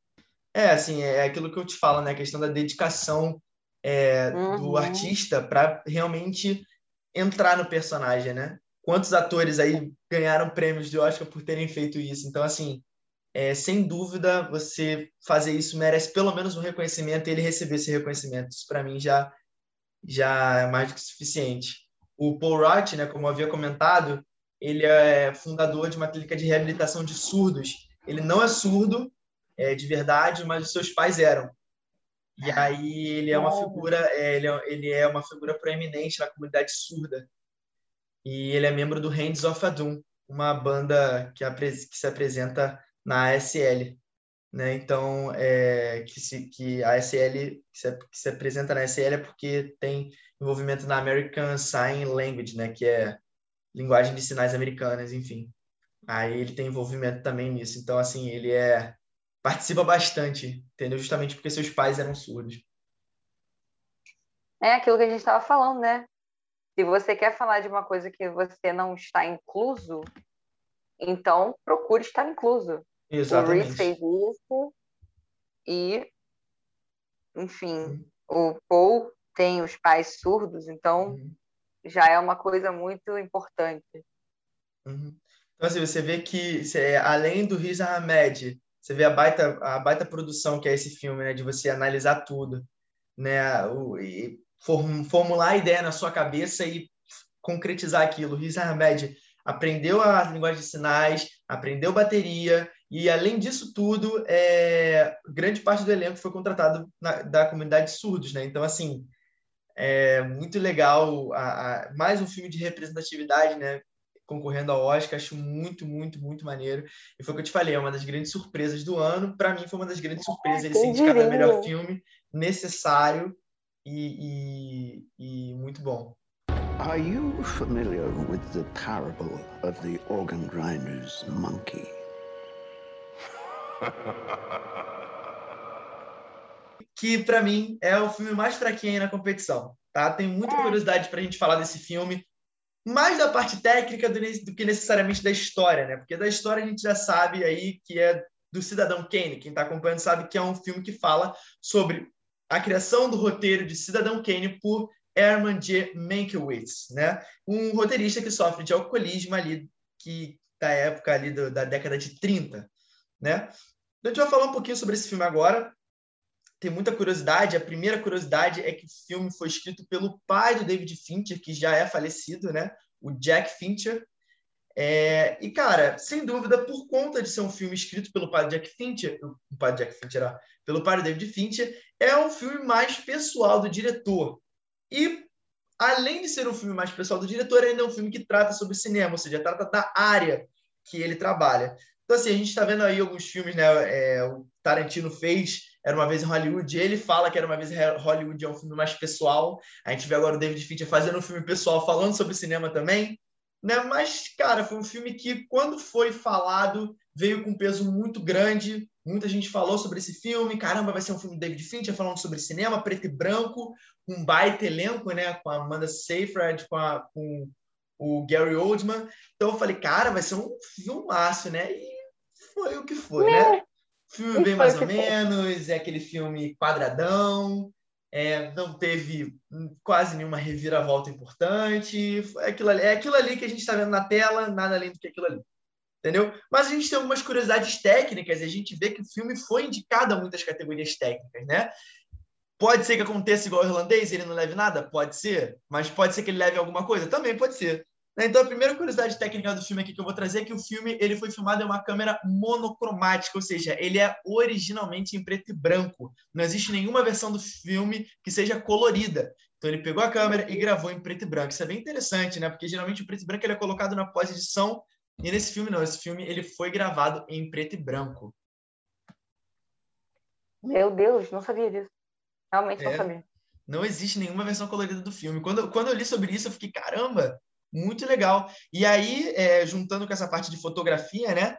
É, assim, é aquilo que eu te falo, né? A questão da dedicação é, uhum. do artista para realmente entrar no personagem, né? Quantos atores aí ganharam prêmios de Oscar por terem feito isso? Então, assim, é, sem dúvida, você fazer isso merece pelo menos um reconhecimento e ele receber esse reconhecimento. Isso, para mim, já, já é mais do que suficiente. O Paul Roth, né, como havia comentado, ele é fundador de uma clínica de reabilitação de surdos. Ele não é surdo é, de verdade, mas os seus pais eram. E aí ele é uma figura, é, ele, é, ele é uma figura proeminente na comunidade surda. E ele é membro do Hands of Adum, uma banda que, que se apresenta na ASL. Né? Então, é, que, se, que a ASL que se, que se apresenta na ASL é porque tem envolvimento na American Sign Language, né? que é linguagem de sinais americanas, enfim. Aí ele tem envolvimento também nisso. Então, assim, ele é participa bastante, entendeu? Justamente porque seus pais eram surdos. É aquilo que a gente estava falando, né? Se você quer falar de uma coisa que você não está incluso, então procure estar incluso. Exatamente. O Reese fez isso e, enfim, uhum. o Paul tem os pais surdos, então uhum. já é uma coisa muito importante. Uhum. Então, assim, você vê que, além do Riz Ahmed, você vê a baita, a baita produção que é esse filme, né? De você analisar tudo, né? O, e formular a ideia na sua cabeça e concretizar aquilo. Riz Ahmed aprendeu a linguagem de sinais, aprendeu bateria, e além disso tudo, é, grande parte do elenco foi contratado na, da comunidade de surdos, né? Então, assim, é muito legal, a, a, mais um filme de representatividade, né? Concorrendo ao Oscar, acho muito, muito, muito maneiro. E foi o que eu te falei, é uma das grandes surpresas do ano. Para mim, foi uma das grandes surpresas ele ser indicado a melhor filme necessário e, e, e muito bom. Are you familiar with the parable of the organ grinder's monkey? que para mim é o filme mais fraquinho aí na competição, tá? Tem muita é. curiosidade para a gente falar desse filme, mais da parte técnica do, do, que necessariamente da história, né? Porque da história a gente já sabe aí que é do Cidadão Kane. Quem está acompanhando sabe que é um filme que fala sobre a criação do roteiro de Cidadão Kane por Herman J. Mankiewicz, né? Um roteirista que sofre de alcoolismo ali que da época ali do, da década de 30, né? A gente vai falar um pouquinho sobre esse filme agora. Tem muita curiosidade. A primeira curiosidade é que o filme foi escrito pelo pai do David Fincher, que já é falecido, né? O Jack Fincher. É... e, cara, sem dúvida, por conta de ser um filme escrito pelo pai do Jack Fincher, o pai do Jack Fincher, pelo pai do David Fincher, é um filme mais pessoal do diretor. E, além de ser um filme mais pessoal do diretor, ainda é um filme que trata sobre cinema, ou seja, trata da área que ele trabalha. Então, assim, a gente está vendo aí alguns filmes, né? É, o Tarantino fez Era Uma Vez em Hollywood, ele fala que Era Uma Vez em Hollywood é um filme mais pessoal. A gente vê agora o David Fincher fazendo um filme pessoal, falando sobre cinema também. Né? Mas, cara, foi um filme que, quando foi falado, veio com um peso muito grande. Muita gente falou sobre esse filme. Caramba, vai ser um filme do David Fincher falando sobre cinema, preto e branco, um baita elenco, né? Com a Amanda Seyfried, com, a, com o Gary Oldman. Então eu falei, cara, vai ser um filmaço, né? E foi o que foi, né? É. Filme bem mais ou menos, é aquele filme quadradão, é, não teve quase nenhuma reviravolta importante. É aquilo, ali, é aquilo ali que a gente está vendo na tela, nada além do que aquilo ali. Entendeu? Mas a gente tem algumas curiosidades técnicas e a gente vê que o filme foi indicado a muitas categorias técnicas, né? Pode ser que aconteça igual o irlandês, ele não leve nada? Pode ser. Mas pode ser que ele leve alguma coisa? Também pode ser. Né? Então, a primeira curiosidade técnica do filme aqui que eu vou trazer é que o filme ele foi filmado em uma câmera monocromática, ou seja, ele é originalmente em preto e branco. Não existe nenhuma versão do filme que seja colorida. Então, ele pegou a câmera e gravou em preto e branco. Isso é bem interessante, né? Porque geralmente o preto e branco ele é colocado na pós-edição e nesse filme não. Esse filme ele foi gravado em preto e branco. Meu Deus, não sabia disso. Realmente é, não sabia. Não existe nenhuma versão colorida do filme. Quando, quando eu li sobre isso, eu fiquei, caramba, muito legal. E aí, é, juntando com essa parte de fotografia, né?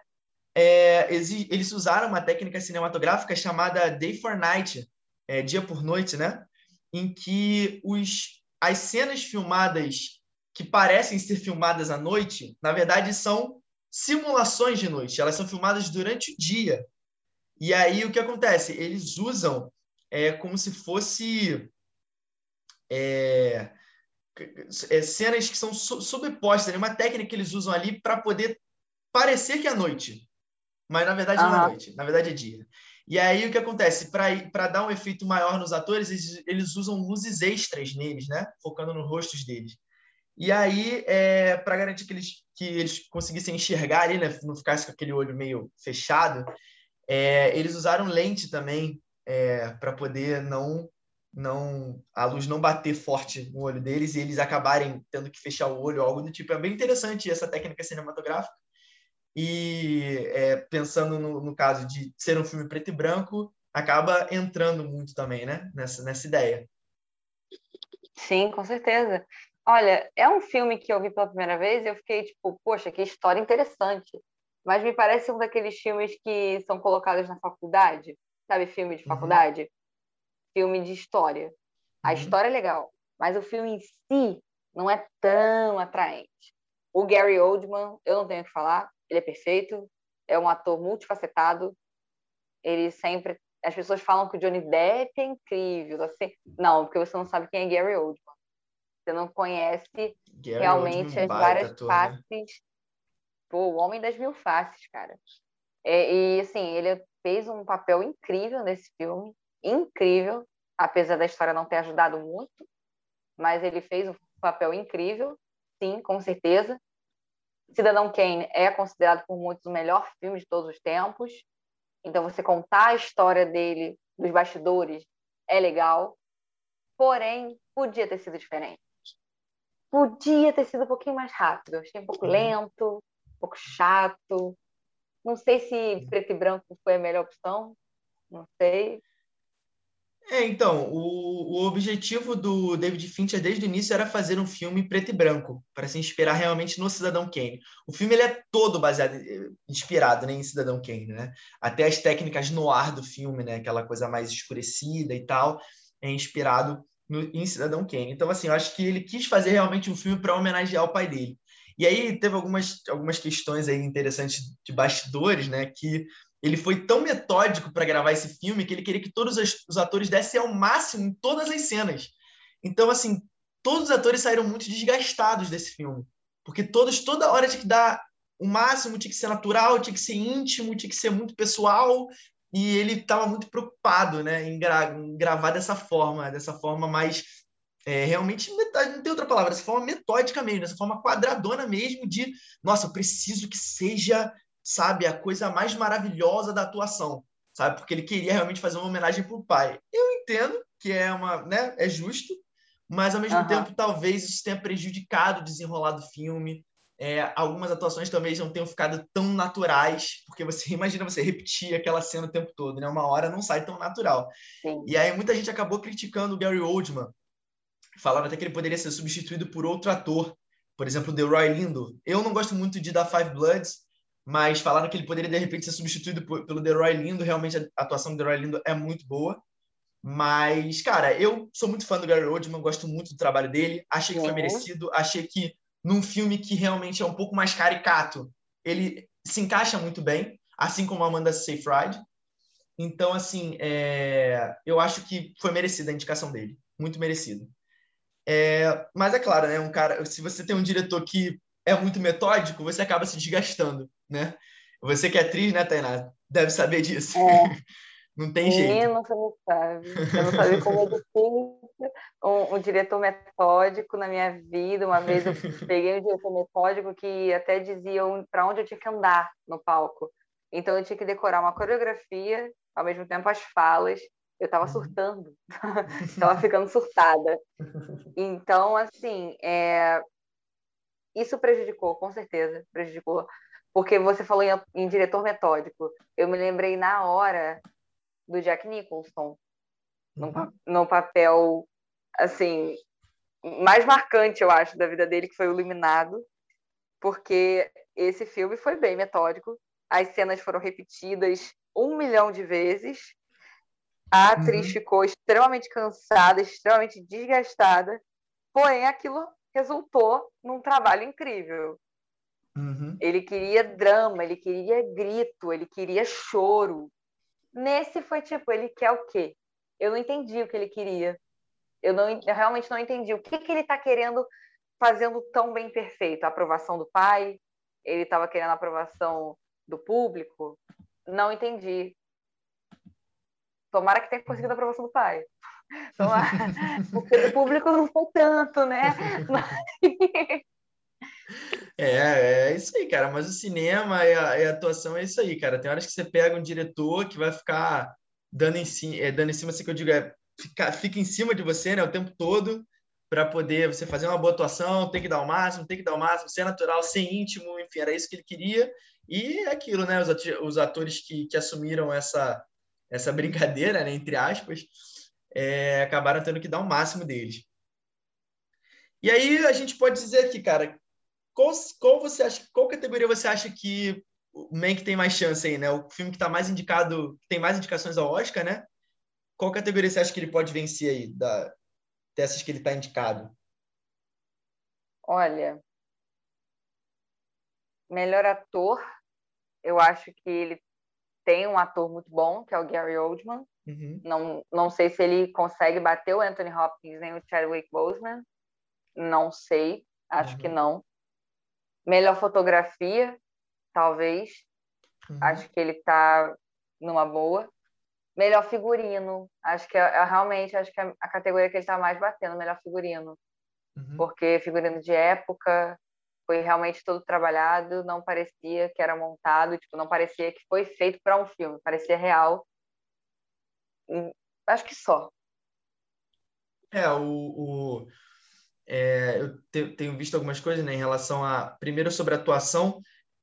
É, eles, usaram uma técnica cinematográfica chamada Day for Night, é, dia por noite, né? Em que os, as cenas filmadas que parecem ser filmadas à noite, na verdade, são simulações de noite. Elas são filmadas durante o dia. E aí, o que acontece? Eles usam é, como se fosse... É, é, cenas que são sobrepostas, né? uma técnica que eles usam ali para poder parecer que é noite, mas na verdade uhum. não é noite, na verdade é dia. E aí o que acontece? Para dar um efeito maior nos atores, eles, eles usam luzes extras neles, né? Focando nos rostos deles. E aí, é, para garantir que eles, que eles conseguissem enxergar ali, né? Não ficasse com aquele olho meio fechado, é, eles usaram lente também é, para poder não não a luz não bater forte no olho deles e eles acabarem tendo que fechar o olho, algo do tipo. É bem interessante essa técnica cinematográfica. E é, pensando no, no, caso de ser um filme preto e branco, acaba entrando muito também, né? Nessa, nessa ideia. Sim, com certeza. Olha, é um filme que eu vi pela primeira vez e eu fiquei tipo, poxa, que história interessante. Mas me parece um daqueles filmes que são colocados na faculdade, sabe? Filme de uhum. faculdade. Uhum filme de história. A uhum. história é legal, mas o filme em si não é tão atraente. O Gary Oldman, eu não tenho o que falar, ele é perfeito, é um ator multifacetado. Ele sempre. As pessoas falam que o Johnny Depp é incrível. Assim, não, porque você não sabe quem é Gary Oldman. Você não conhece Gary realmente Oldman, as várias ator, né? faces. Né? Pô, o Homem das Mil Faces, cara. É, e assim, ele fez um papel incrível nesse filme incrível, apesar da história não ter ajudado muito, mas ele fez um papel incrível, sim, com certeza. Cidadão Kane é considerado por muitos o melhor filme de todos os tempos. Então, você contar a história dele, dos bastidores, é legal. Porém, podia ter sido diferente. Podia ter sido um pouquinho mais rápido. achei um pouco lento, um pouco chato. Não sei se preto e branco foi a melhor opção. Não sei. É, então, o, o objetivo do David Fincher desde o início era fazer um filme preto e branco, para se inspirar realmente no Cidadão Kane. O filme ele é todo baseado, inspirado né, em Cidadão Kane, né? Até as técnicas no ar do filme, né? Aquela coisa mais escurecida e tal, é inspirado no, em Cidadão Kane. Então, assim, eu acho que ele quis fazer realmente um filme para homenagear o pai dele. E aí teve algumas, algumas questões aí interessantes de bastidores, né? Que ele foi tão metódico para gravar esse filme que ele queria que todos os atores dessem ao máximo em todas as cenas. Então, assim, todos os atores saíram muito desgastados desse filme. Porque todos, toda hora tinha que dar o máximo, tinha que ser natural, tinha que ser íntimo, tinha que ser muito pessoal. E ele estava muito preocupado né, em, gra em, gravar dessa forma, dessa forma mais. É, realmente, não tem outra palavra, dessa forma metódica mesmo, dessa forma quadradona mesmo, de nossa, eu preciso que seja sabe, a coisa mais maravilhosa da atuação, sabe? Porque ele queria realmente fazer uma homenagem para o pai. Eu entendo que é uma, né, é justo, mas ao mesmo uhum. tempo talvez isso tenha prejudicado o desenrolar do filme. É, algumas atuações talvez não tenham ficado tão naturais, porque você imagina você repetir aquela cena o tempo todo, né? Uma hora não sai tão natural. Sim. E aí muita gente acabou criticando o Gary Oldman, falava até que ele poderia ser substituído por outro ator, por exemplo, o Delroy Lindo. Eu não gosto muito de Da Five Bloods, mas falaram que ele poderia de repente ser substituído por, pelo Deroy Lindo. Realmente a atuação do Deroy Lindo é muito boa. Mas, cara, eu sou muito fã do Gary Oldman, gosto muito do trabalho dele. Achei que foi merecido. Achei que num filme que realmente é um pouco mais caricato, ele se encaixa muito bem, assim como a Amanda Seyfried. Então, assim, é... eu acho que foi merecida a indicação dele, muito merecido. É... Mas é claro, né, um cara, se você tem um diretor que é muito metódico, você acaba se desgastando, né? Você que é atriz, né, Tainá? Deve saber disso. É. Não tem jeito. Menino, você não sabe. Eu não sabia como é difícil um, um, diretor metódico na minha vida. Uma vez eu peguei um diretor metódico que até dizia para onde eu tinha que andar no palco. Então eu tinha que decorar uma coreografia, ao mesmo tempo as falas. Eu estava uhum. surtando, estava ficando surtada. Então, assim, é, isso prejudicou, com certeza, prejudicou. Porque você falou em, em diretor metódico. Eu me lembrei na hora do Jack Nicholson, uhum. no, no papel, assim, mais marcante, eu acho, da vida dele, que foi o Iluminado, porque esse filme foi bem metódico. As cenas foram repetidas um milhão de vezes. A atriz uhum. ficou extremamente cansada, extremamente desgastada. Porém, aquilo resultou num trabalho incrível. Uhum. Ele queria drama, ele queria grito, ele queria choro. Nesse foi tipo, ele quer o quê? Eu não entendi o que ele queria. Eu, não, eu realmente não entendi. O que, que ele está querendo fazendo tão bem perfeito? A aprovação do pai? Ele estava querendo a aprovação do público? Não entendi. Tomara que tenha conseguido a aprovação do pai. Então, porque do público não foi tanto, né? É, é isso aí, cara. Mas o cinema e a, e a, atuação é isso aí, cara. Tem horas que você pega um diretor que vai ficar dando em cima, é, dando em cima, assim que eu digo, é, fica, fica em cima de você, né, o tempo todo, para poder você fazer uma boa atuação, tem que dar o máximo, tem que dar o máximo, ser natural, ser íntimo, enfim, era isso que ele queria. E é aquilo, né? Os, os atores que, que assumiram essa, essa brincadeira, né, entre aspas, é, acabaram tendo que dar o máximo deles. E aí a gente pode dizer aqui, cara, qual, qual você acha, qual categoria você acha que o Mank tem mais chance aí, né? O filme que está mais indicado, tem mais indicações ao Oscar, né? Qual categoria você acha que ele pode vencer aí da, dessas que ele está indicado? Olha, melhor ator, eu acho que ele tem um ator muito bom, que é o Gary Oldman. Uhum. Não, não sei se ele consegue bater o Anthony Hopkins nem o Chadwick Boseman. Não sei, acho uhum. que não. Melhor fotografia, talvez. Uhum. Acho que ele está numa boa. Melhor figurino, acho que é, é realmente acho que é a categoria que ele está mais batendo, melhor figurino. Uhum. Porque figurino de época, foi realmente todo trabalhado, não parecia que era montado, tipo, não parecia que foi feito para um filme, parecia real. Acho que só. É, o, o é, eu te, tenho visto algumas coisas né, em relação a. Primeiro, sobre a atuação.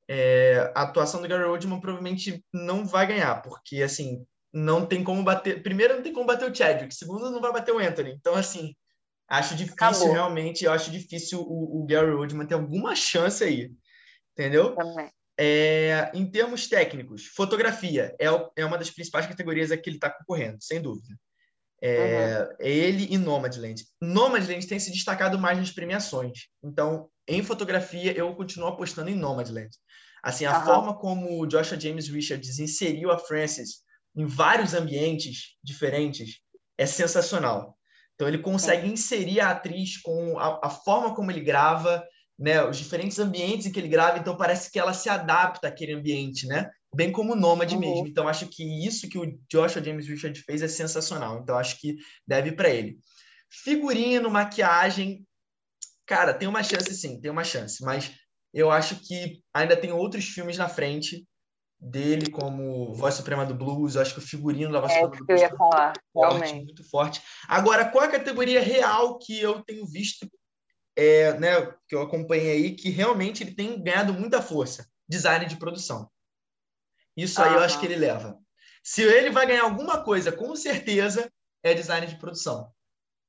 É, a atuação do Gary Oldman provavelmente não vai ganhar, porque, assim, não tem como bater. Primeiro, não tem como bater o Chadwick. Segundo, não vai bater o Anthony. Então, assim, acho difícil Acabou. realmente. Eu acho difícil o, o Gary Oldman ter alguma chance aí. Entendeu? Também. É, em termos técnicos, fotografia é, é uma das principais categorias a que ele está concorrendo, sem dúvida. É, Ele e Nomadland. Nomadland tem se destacado mais nas premiações. Então, em fotografia, eu continuo apostando em Nomadland. Assim, a Aham. forma como o Joshua James Richards inseriu a Frances em vários ambientes diferentes é sensacional. Então, ele consegue inserir a atriz com a, a forma como ele grava, né, os diferentes ambientes em que ele grava, então parece que ela se adapta àquele ambiente, né? Bem como o Nômade Uhum. mesmo. Então, acho que isso que o Joshua James Richard fez é sensacional. Então, acho que deve para ele. Figurino, maquiagem, cara, tem uma chance sim, tem uma chance, mas eu acho que ainda tem outros filmes na frente dele, como Voz Suprema do Blues. Eu acho que o figurino da Voz É Suprema do que eu Blues ia falar, forte, realmente. muito forte. Agora, qual a categoria real que eu tenho visto, é, né, que eu acompanhei aí, que realmente ele tem ganhado muita força? Design de produção. Isso aí eu acho que ele leva. Se ele vai ganhar alguma coisa, com certeza é design de produção.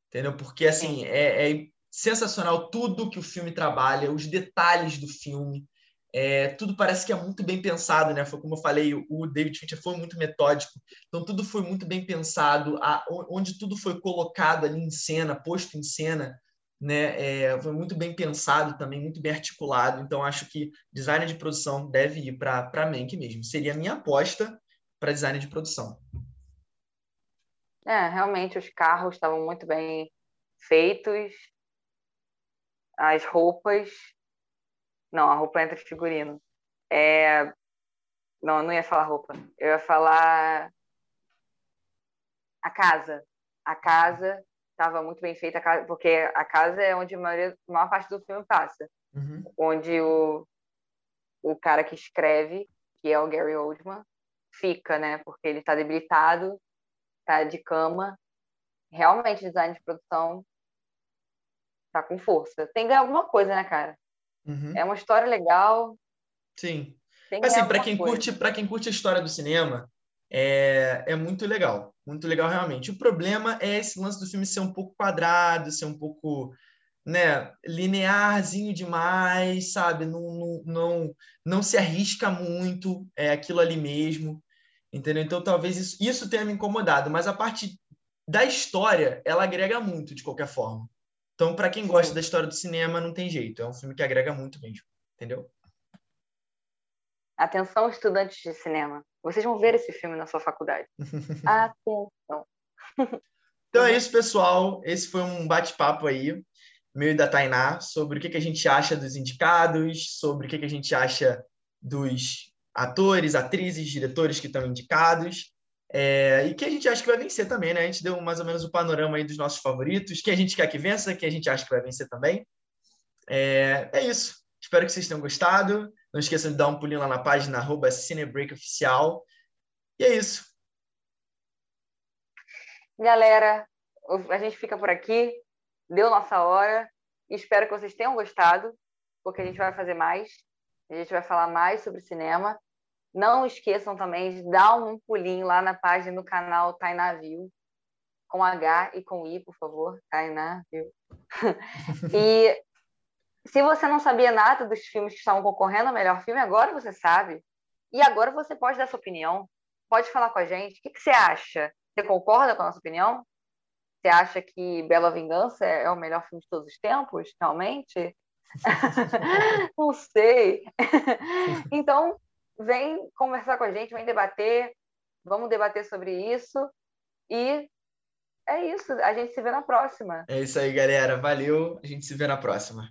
Entendeu? Porque, assim, é, é sensacional tudo que o filme trabalha, os detalhes do filme. É, tudo parece que é muito bem pensado, né? Foi como eu falei, o David Fincher foi muito metódico, então tudo foi muito bem pensado, a, onde tudo foi colocado ali em cena, posto em cena, né? É, foi muito bem pensado também, muito bem articulado. Então acho que design de produção deve ir para Mank mesmo. Seria a minha aposta para design de produção. É, realmente os carros estavam muito bem feitos, as roupas. Não, a roupa entra figurino. É... Não, eu não ia falar roupa. Eu ia falar a casa. A casa estava muito bem feita, a casa- porque a casa é onde a, maioria, a maior parte do filme passa. Uhum. Onde o, o cara que escreve, que é o Gary Oldman, fica, né? Porque ele está debilitado, tá de cama. Realmente, design de produção tá com força. Tem que ganhar alguma coisa, né, cara? Uhum. É uma história legal. Sim. Assim, para quem coisa. curte, para quem curte a história do cinema, é, é muito legal, muito legal realmente. O problema é esse lance do filme ser um pouco quadrado, ser um pouco, né, linearzinho demais, sabe? Não, não, não, não se arrisca muito, é aquilo ali mesmo, entendeu? Então talvez isso, isso tenha me incomodado, mas a parte da história, ela agrega muito de qualquer forma. Então, para quem gosta da história do cinema, não tem jeito, é um filme que agrega muito mesmo, entendeu? Atenção, estudantes de cinema. Vocês vão ver esse filme na sua faculdade. Atenção. Então é isso, pessoal. Esse foi um bate-papo aí, meu e da Tainá, sobre o que, que a gente acha dos indicados, sobre o que, que a gente acha dos atores, atrizes, diretores que estão indicados. É, e que a gente acha que vai vencer também, né? A gente deu mais ou menos o panorama aí dos nossos favoritos, que a gente quer que vença, que a gente acha que vai vencer também. É, é isso. Espero que vocês tenham gostado. Não esqueçam de dar um pulinho lá na página arroba Cinebreak Oficial. E é isso. Galera, a gente fica por aqui. Deu nossa hora. Espero que vocês tenham gostado, porque a gente vai fazer mais. A gente vai falar mais sobre cinema. Não esqueçam também de dar um pulinho lá na página do canal Tainá View, com H e com I, por favor. Tainá View. e se você não sabia nada dos filmes que estavam concorrendo ao melhor filme, agora você sabe. E agora você pode dar sua opinião. Pode falar com a gente. O que, que você acha? Você concorda com a nossa opinião? Você acha que Bela Vingança é o melhor filme de todos os tempos, realmente? Não sei. então, vem conversar com a gente, vem debater. Vamos debater sobre isso. E é isso. A gente se vê na próxima. É isso aí, galera. Valeu. A gente se vê na próxima.